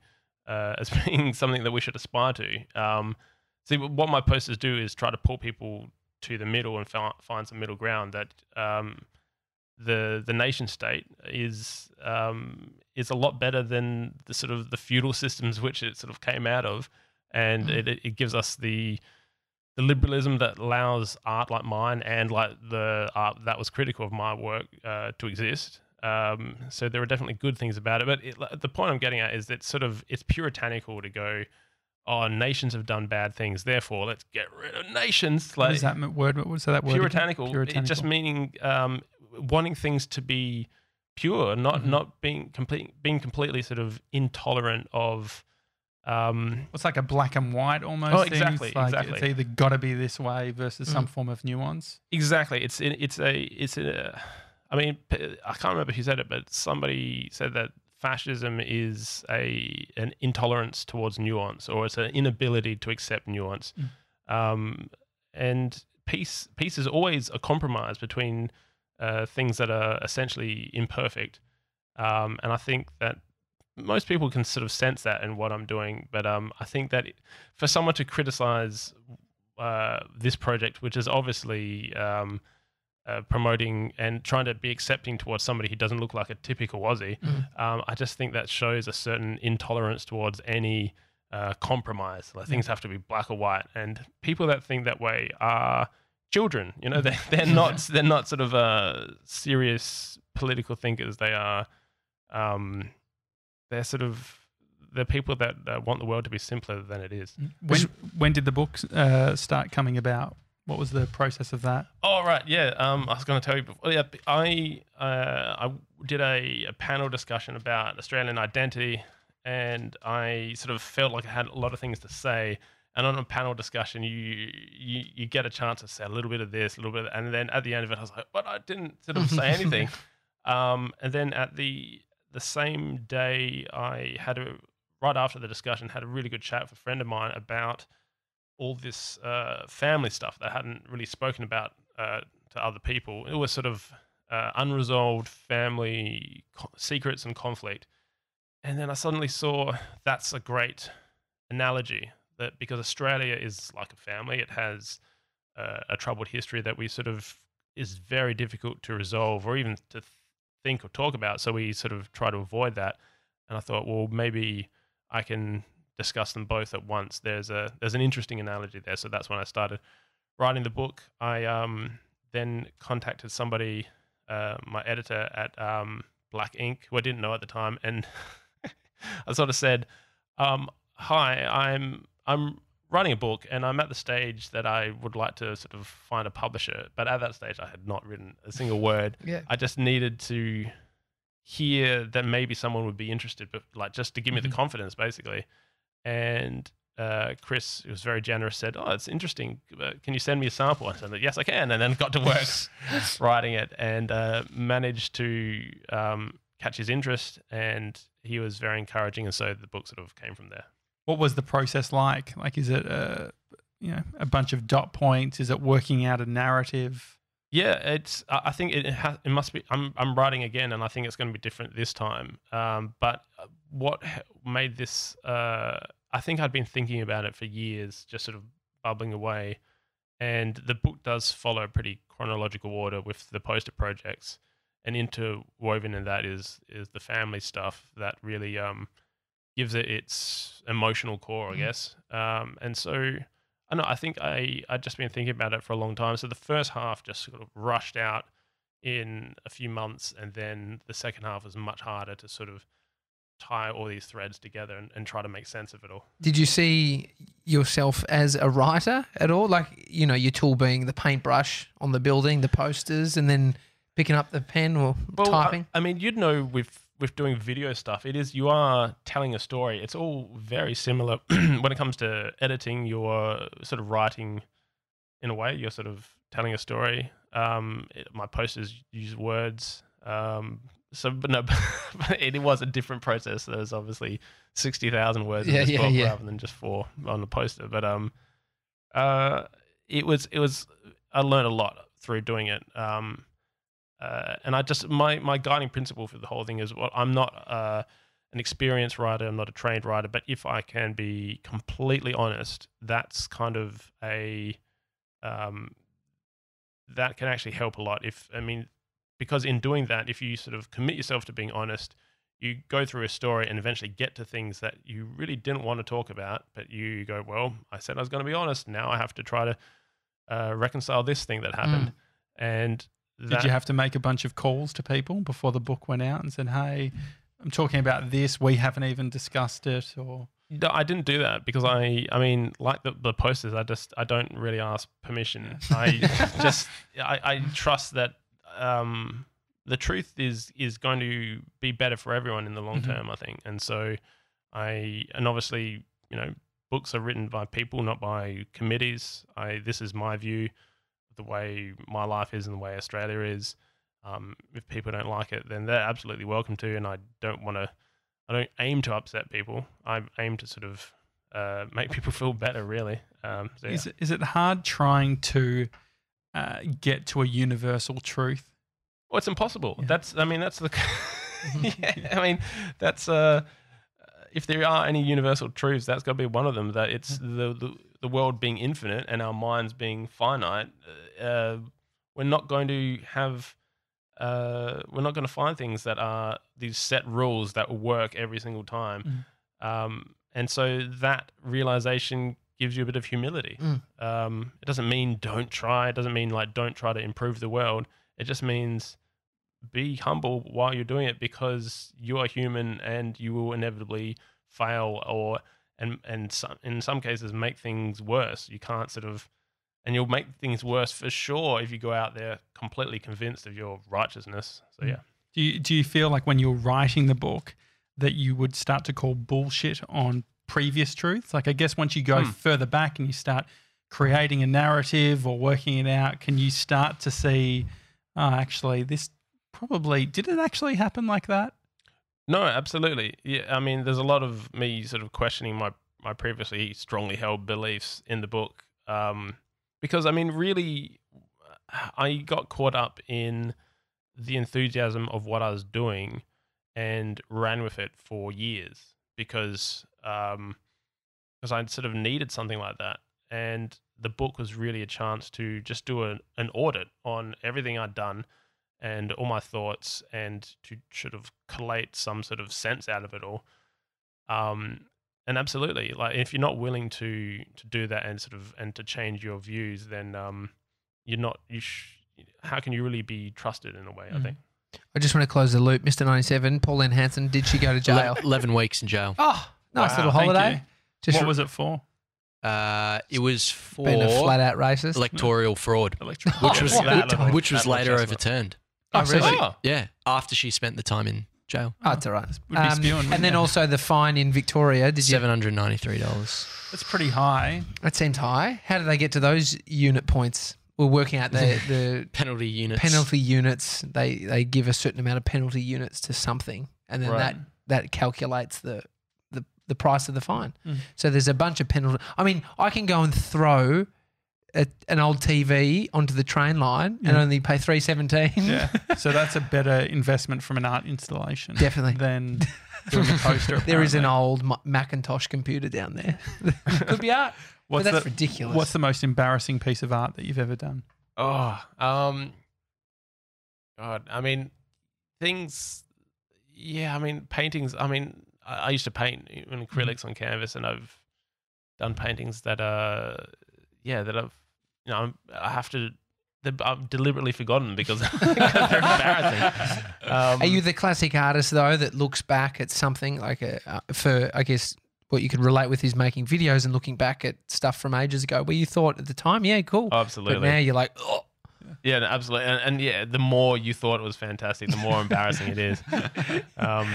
uh, as being something that we should aspire to. Um, see, what my posters do is try to pull people to the middle and fi- find some middle ground. That um, the the nation state is um, is a lot better than the sort of the feudal systems which it sort of came out of, and Mm. it, it gives us the the liberalism that allows art like mine and like the art that was critical of my work uh, to exist. Um, so there are definitely good things about it, but it, the point I'm getting at is that sort of it's puritanical to go, oh, nations have done bad things, therefore let's get rid of nations. what Like is that word? What was that word? again? puritanical, it just meaning um, wanting things to be pure, not Mhm. not being complete, being completely sort of intolerant of. Um, It's like a black and white almost. Oh, thing. exactly, It's like exactly. It's either got to be this way versus some Mm. form of nuance. Exactly. It's it, it's a it's a. I mean, I can't remember who said it, but somebody said that fascism is a an intolerance towards nuance, or it's an inability to accept nuance. Um, and peace peace is always a compromise between uh, things that are essentially imperfect. Um, and I think that most people can sort of sense that in what I'm doing. But um, I think that it- for someone to criticize uh, this project, which is obviously um, uh, promoting and trying to be accepting towards somebody who doesn't look like a typical Aussie, Mm. um, I just think that shows a certain intolerance towards any uh, compromise. Like things have to be black or white, and people that think that way are children. You know, they're, they're not they're not sort of uh, serious political thinkers. They are um, they're sort of they're people that, that want the world to be simpler than it is. When when did the book uh, start coming about? What was the process of that? Oh right, yeah. Um, I was going to tell you before. Yeah, I uh, I did a, a panel discussion about Australian identity, and I sort of felt like I had a lot of things to say. And on a panel discussion, you you you get a chance to say a little bit of this, a little bit, of, and then at the end of it, I was like, "But I didn't sort of say anything." um, and then at the the same day, I had a right after the discussion had a really good chat with a friend of mine about all this uh, family stuff that I hadn't really spoken about uh, to other people. It was sort of uh, unresolved family co- secrets and conflict. And then I suddenly saw that's a great analogy that because Australia is like a family, it has uh, a troubled history that we sort of is very difficult to resolve or even to think or talk about. So we sort of try to avoid that. And I thought, well, maybe I can discuss them both at once. There's a there's an interesting analogy there. So that's when I started writing the book. I um, then contacted somebody, uh, my editor at um, Black Inc., who I didn't know at the time, and I sort of said, um, "Hi, I'm I'm writing a book, and I'm at the stage that I would like to sort of find a publisher. But at that stage, I had not written a single word. Yeah. I just needed to hear that maybe someone would be interested, but like just to give me Mhm. the confidence, basically. And uh, Chris, who was very generous, said, "Oh, it's interesting. Uh, Can you send me a sample?" I said, "Yes, I can." And then got to work writing it, and uh, managed to um, catch his interest. And he was very encouraging, and so the book sort of came from there. What was the process like? Like, is it a you know a bunch of dot points? Is it working out a narrative? Yeah, it's. I think it. It must be. I'm. I'm writing again, and I think it's going to be different this time. Um, but uh, what made this? Uh, I think I'd been thinking about it for years, just sort of bubbling away. And the book does follow a pretty chronological order with the poster projects, and interwoven in that is is the family stuff that really um, gives it its emotional core, I Mm. guess. Um, and so I know. I think I I'd just been thinking about it for a long time. So the first half just sort of rushed out in a few months, and then the second half was much harder to sort of tie all these threads together and, and try to make sense of it all. Did you see yourself as a writer at all? Like, you know, your tool being the paintbrush on the building, the posters, and then picking up the pen or Well, I- typing? I, mean, you'd know with with doing video stuff, it is you are telling a story. It's all very similar when it comes to editing. You're sort of writing in a way. You're sort of telling a story. Um, it, my posters use words. Um, so, but no, it was a different process. There's obviously sixty thousand words Yeah, in this yeah, book yeah. rather than just four on the poster. But um, uh, it was it was I learned a lot through doing it. Um, uh, and I just my my guiding principle for the whole thing is well, I'm not uh, an experienced writer, I'm not a trained writer, but if I can be completely honest, that's kind of a um, that can actually help a lot. If I mean, because in doing that, if you sort of commit yourself to being honest, you go through a story and eventually get to things that you really didn't want to talk about, but you go, well, I said I was going to be honest. Now I have to try to uh, reconcile this thing that happened, and that, Did you have to make a bunch of calls to people before the book went out and said, "Hey, I'm talking about this. We haven't even discussed it." Or No, I didn't do that because I, I mean, like the, the posters, I just, I don't really ask permission. I just, I, I trust that um, the truth is is going to be better for everyone in the long Mhm. term. I think, and so I, and obviously, you know, books are written by people, not by committees. I, this is my view, the way my life is and the way Australia is. Um, if people don't like it, then they're absolutely welcome to, and I don't want to. I don't aim to upset people. I aim to sort of uh, make people feel better, really. Um, so, yeah. is it, is it hard trying to uh, get to a universal truth? Well, it's impossible. Yeah. That's. I mean, that's the. yeah, I mean, that's. Uh, if there are any universal truths, that's got to be one of them. That it's the, the the world being infinite and our minds being finite. Uh, we're not going to have. Uh, we're not going to find things that are these set rules that will work every single time. Um, and so that realization gives you a bit of humility. Mm. Um, it doesn't mean don't try. It doesn't mean like don't try to improve the world. It just means be humble while you're doing it because you are human and you will inevitably fail or and and some, in some cases make things worse. You can't sort of and you'll make things worse for sure if you go out there completely convinced of your righteousness. So Mm. yeah. Do you, do you feel like when you're writing the book, that you would start to call bullshit on previous truths? Like, I guess once you go Hmm. further back and you start creating a narrative or working it out, can you start to see, oh, actually, this probably did it actually happen like that? No, absolutely. Yeah, I mean, there's a lot of me sort of questioning my my previously strongly held beliefs in the book, um, because I mean, really, I got caught up in the enthusiasm of what I was doing and ran with it for years because um, because I sort of needed something like that, and the book was really a chance to just do an, an audit on everything I'd done and all my thoughts and to sort of collate some sort of sense out of it all. Um, and absolutely, like if you're not willing to to do that and sort of and to change your views, then um, you're not. You sh- how can you really be trusted in a way? I Mm. think. I just want to close the loop. Mr. 97, Pauline Hanson, did she go to jail? Eleven weeks in jail. Oh, nice Wow, little holiday. Just what was it for? Uh, it was for being a flat out racist. electoral fraud, Electoral. which was which was later overturned. Oh, really? really? Oh, Yeah, after she spent the time in jail. Oh, it's all right. Would be spewing, wouldn't and then also the fine in Victoria. Did you? Seven hundred ninety three dollars. That's pretty high. That seemed high. How did they get to those unit points? We're working out the, the Penalty units. penalty units. They they give a certain amount of penalty units to something, and then Right. that that calculates the the, the price of the fine. Mm. So there's a bunch of penalty. I mean, I can go and throw a, an old TV onto the train line and only pay three seventeen. Yeah. so that's a better investment from an art installation Definitely. than doing a poster. There is an old Macintosh computer down there. Could be art. What's but that's the, ridiculous. What's the most embarrassing piece of art that you've ever done? Oh, um, God, I mean, things. Yeah, I mean, paintings. I mean, I, I used to paint in acrylics on canvas, and I've done paintings that are, yeah, that I've, you know, I'm, I have to. I've deliberately forgotten because they're embarrassing. Um, Are you the classic artist though that looks back at something like a uh, for I guess what you could relate with is making videos and looking back at stuff from ages ago where you thought at the time, yeah, cool, Oh, absolutely. but now you're like, oh, Yeah, no, absolutely. And, and yeah, the more you thought it was fantastic, the more embarrassing it is. Um,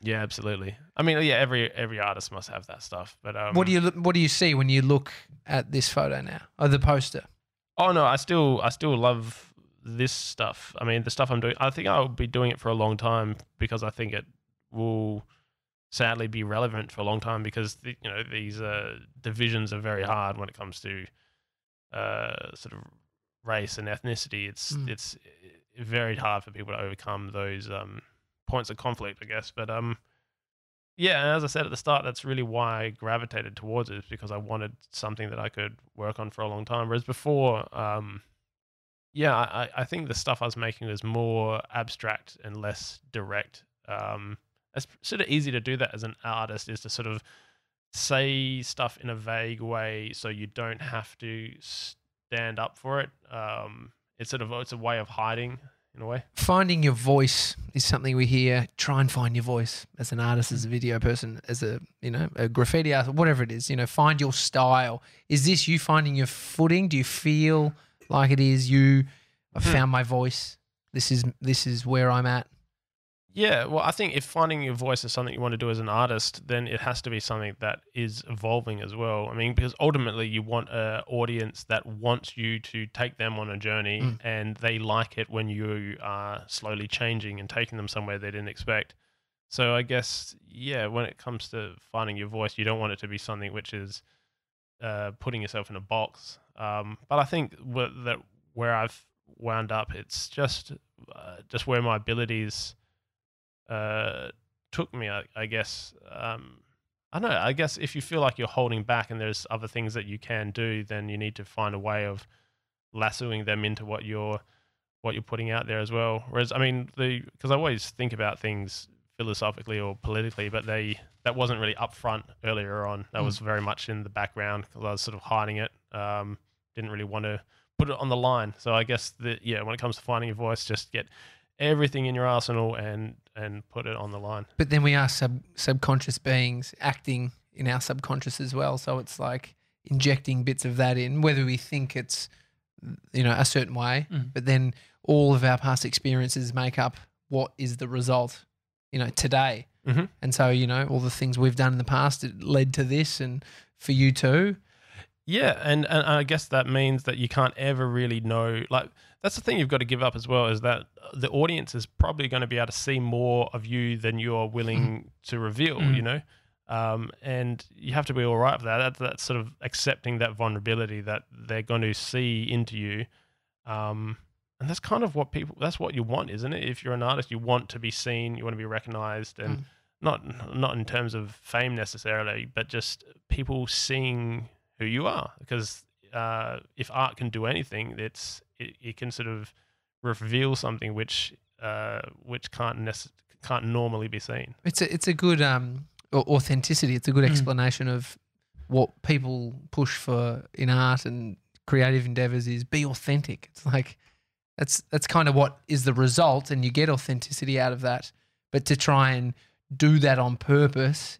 yeah, absolutely. I mean, yeah, every every artist must have that stuff. But um, what do you what do you see when you look at this photo now or the poster? Oh no, I still I still love this stuff. I mean, the stuff I'm doing. I think I'll be doing it for a long time because I think it will sadly be relevant for a long time because the, you know these uh, divisions are very hard when it comes to uh, sort of race and ethnicity. It's Mm. it's very hard for people to overcome those um, points of conflict, I guess. But um, yeah, as I said at the start, that's really why I gravitated towards it, because I wanted something that I could work on for a long time. Whereas before, um, yeah, I, I think the stuff I was making was more abstract and less direct. Um, it's sort of easy to do that as an artist, is to sort of say stuff in a vague way so you don't have to stand up for it. Um, it's sort of it's a way of hiding in a way. Finding your voice is something we hear. Try and find your voice as an artist, as a video person, as a you know a graffiti artist, whatever it is. You know, find your style. Is this you finding your footing? Do you feel like it is you? I Hmm. found my voice. This is this is where I'm at. Yeah, well, I think if finding your voice is something you want to do as an artist, then it has to be something that is evolving as well. I mean, because ultimately you want an audience that wants you to take them on a journey Mm. and they like it when you are slowly changing and taking them somewhere they didn't expect. So I guess, yeah, when it comes to finding your voice, you don't want it to be something which is uh, putting yourself in a box. Um, but I think that where I've wound up, it's just uh, just where my abilities uh, took me, I, I guess. Um, I don't know. I guess if you feel like you're holding back and there's other things that you can do, then you need to find a way of lassoing them into what you're what you're putting out there as well. Whereas, I mean, the because I always think about things philosophically or politically, but they that wasn't really upfront earlier on. That Mm. was very much in the background because I was sort of hiding it. Um, didn't really want to put it on the line. So I guess that yeah, when it comes to finding your voice, just get everything in your arsenal and and put it on the line. But then we are sub subconscious beings acting in our subconscious as well. So it's like injecting bits of that in, whether we think it's you know a certain way, Mm. but then all of our past experiences make up what is the result, you know, today. Mhm. And so you know all the things we've done in the past it led to this, and for you too. Yeah, and, and I guess that means that you can't ever really know. Like that's the thing you've got to give up as well is that the audience is probably going to be able to see more of you than you're willing to reveal. Mm. You know, um, and you have to be all right with that. That's, that's sort of accepting that vulnerability that they're going to see into you. Um, and that's kind of what people. That's what you want, isn't it? If you're an artist, you want to be seen, you want to be recognized, and Mm. not not in terms of fame necessarily, but just people seeing who you are. Because uh, if art can do anything, it's it, it can sort of reveal something which uh, which can't nece- can't normally be seen. It's a it's a good um authenticity. It's a good Mm. explanation of what people push for in art and creative endeavors is be authentic. It's like that's that's kind of what is the result, and you get authenticity out of that. But to try and do that on purpose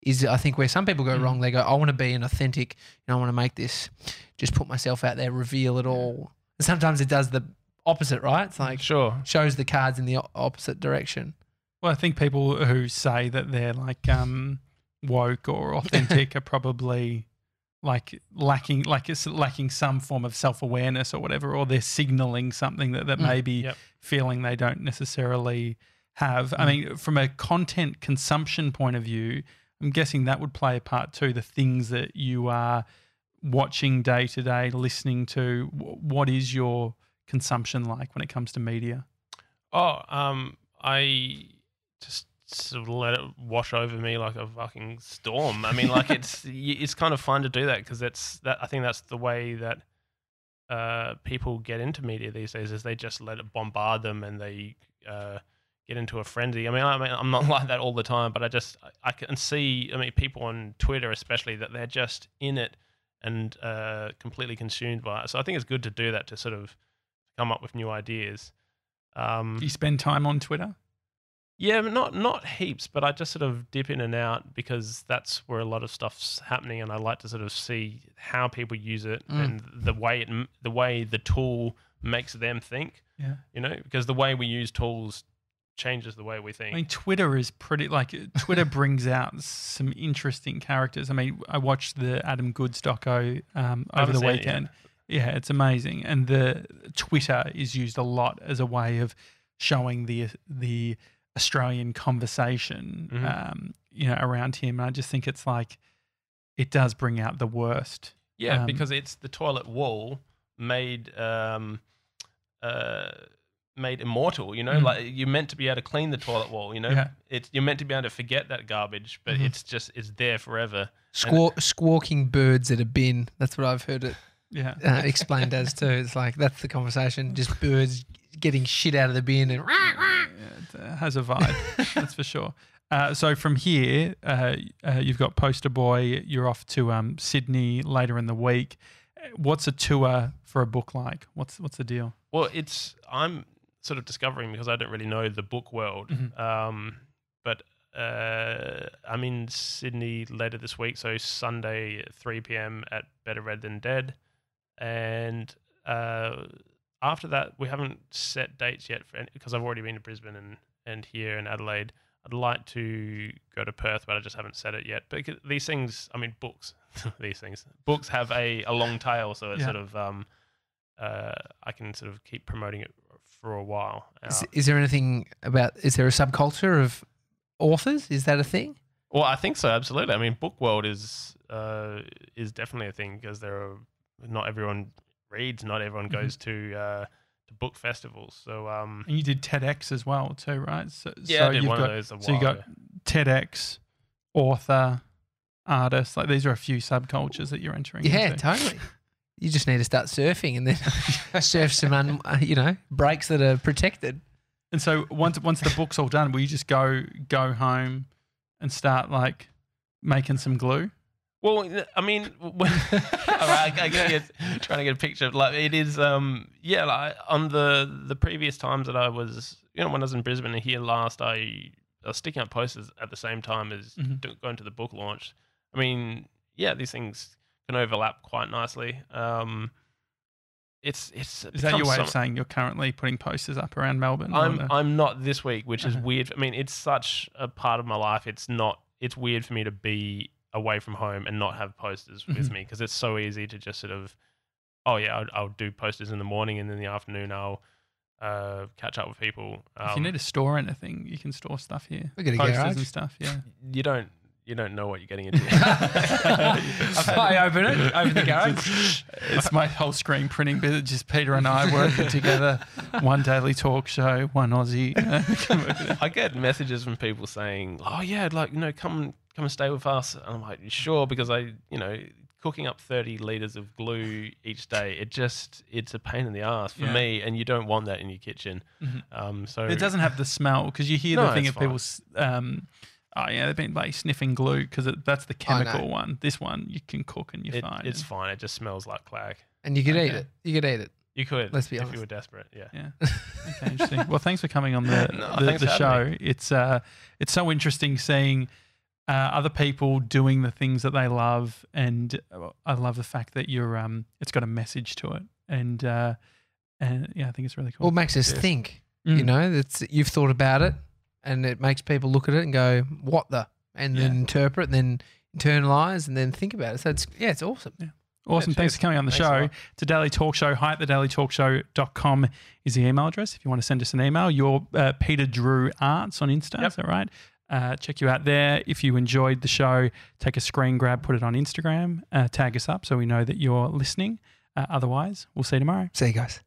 is, I think, where some people go Mm. wrong. They go, I want to be an authentic. You know, I want to make this, just put myself out there, reveal it all. Sometimes it does the opposite, right? It's like Sure. shows the cards in the opposite direction. Well, I think people who say that they're like um, woke or authentic are probably like lacking, like it's lacking some form of self awareness or whatever, or they're signaling something that, that Mm. maybe Yep. feeling they don't necessarily have. I Mm. mean, from a content consumption point of view, I'm guessing that would play a part too. The things that you are watching day to day, listening to, what is your consumption like when it comes to media? Oh, um, I just sort of let it wash over me like a fucking storm. I mean, like it's it's kind of fun to do that because that's that. I think that's the way that uh, people get into media these days is they just let it bombard them and they uh, get into a frenzy. I mean, I mean, I'm not like that all the time, but I just I, I can see. I mean, people on Twitter especially that they're just in it and uh, completely consumed by it. So I think it's good to do that to sort of come up with new ideas. Um, Do you spend time on Twitter? yeah, not not heaps, but I just sort of dip in and out because that's where a lot of stuff's happening, and I like to sort of see how people use it Mm. and the way it the way the tool makes them think. Yeah. You know, because the way we use tools changes the way we think. I mean, Twitter is pretty like Twitter brings out some interesting characters. I mean, I watched the Adam Goodes doco um, over the seen it weekend. Yeah, it's amazing, and the Twitter is used a lot as a way of showing the the Australian conversation, Mhm. um, you know, around him. And I just think it's like it does bring out the worst. Yeah, Um, because it's the toilet wall made um, uh, made immortal. You know, Mm. like you're meant to be able to clean the toilet wall. You know, Yeah. it's you're meant to be able to forget that garbage, but Mhm. it's just it's there forever. Squawk, squawking birds at a bin. That's what I've heard it Yeah, uh, explained as too. It's like that's the conversation. Just birds getting shit out of the bin and Yeah, it uh, has a vibe, that's for sure. Uh, so from here, uh, uh, you've got Poster Boy. You're off to um, Sydney later in the week. Uh, What's a tour for a book like? What's what's the deal? Well, it's I'm sort of discovering because I don't really know the book world. Mhm. Um, but uh, I'm in Sydney later this week, so Sunday at 3 p.m. at Better Read Than Dead, and uh, after that we haven't set dates yet for because I've already been to Brisbane and and here in Adelaide. I'd like to go to Perth, but I just haven't set it yet. But these things, I mean, books, these things, books have a, a long tail, so it's Yeah. sort of um, uh, I can sort of keep promoting it for a while. is, Uh, is there anything about? Is there a subculture of authors? Is that a thing? well, I think so, absolutely. I mean, book world is uh, is definitely a thing because there are not everyone reads, not everyone Mhm. goes to uh, to book festivals. So um, And you did TEDx as well too, right? So, yeah, so I did you've one got, of those. A So you got ago. TEDx, author, artist. Like these are a few subcultures that you're entering. Yeah, into. totally. You just need to start surfing and then surf some, un, uh, you know, breaks that are protected. And so once once the book's all done, will you just go go home and start like making some glue? Well, I mean, when, all right, I, I get, trying to get a picture. of Like it is, um, yeah. Like on the the previous times that I was, you know, when I was in Brisbane and here last, I, I was sticking up posters at the same time as Mhm. going to the book launch. I mean, yeah, these things can overlap quite nicely. Um, it's it's. Is that your way so- of saying you're currently putting posters up around Melbourne? I'm the- I'm not this week, which is Uh-huh. weird. I mean, it's such a part of my life. It's not. It's weird for me to be away from home and not have posters with Mhm. me because it's so easy to just sort of, oh yeah, I'll, I'll do posters in the morning and in the afternoon I'll uh, catch up with people. if you Um, need to store anything, you can store stuff here. We got a posters garage. and stuff. Yeah. you don't you don't know what you're getting into. I open it, open the garage. it's my whole screen printing bit. Just Peter and I working together. One daily talk show, one Aussie. I get messages from people saying, "Oh yeah, like you know, come come and stay with us." And I'm like, "Sure," because I, you know, cooking up 30 liters of glue each day, it just it's a pain in the ass for Yeah. me, and you don't want that in your kitchen. Mhm. Um, so It doesn't have the smell because you hear No, the thing it's of people. Um, oh yeah, they've been like sniffing glue because that's the chemical one. This one you can cook and you're it- fine. it's fine. It just smells like clag. And you could eat it. You could eat it. You could, Let's be honest. if you were desperate. Yeah. Yeah. Okay, interesting. Well, thanks for coming on the No, the, the show. having It's uh, it's so interesting seeing uh, other people doing the things that they love, and uh, I love the fact that you're um, it's got a message to it, and uh, and yeah, I think it's really cool. Well, makes us Yes. think. You Mm. know, that's you've thought about it, and it makes people look at it and go, "What the?" and then Yeah. interpret, and then internalize, and then think about it. So it's yeah, it's awesome. Awesome. Yeah, Thanks for coming on the Thanks show. lot. To Daily Talk Show, hi at the dailytalkshow.com is the email address if you want to send us an email. You're uh, Peter Drew Arts on Insta, Yep. is that right? Uh, check you out there. If you enjoyed the show, take a screen grab, put it on Instagram, uh, tag us up so we know that you're listening. Uh, otherwise, we'll see you tomorrow. See you guys.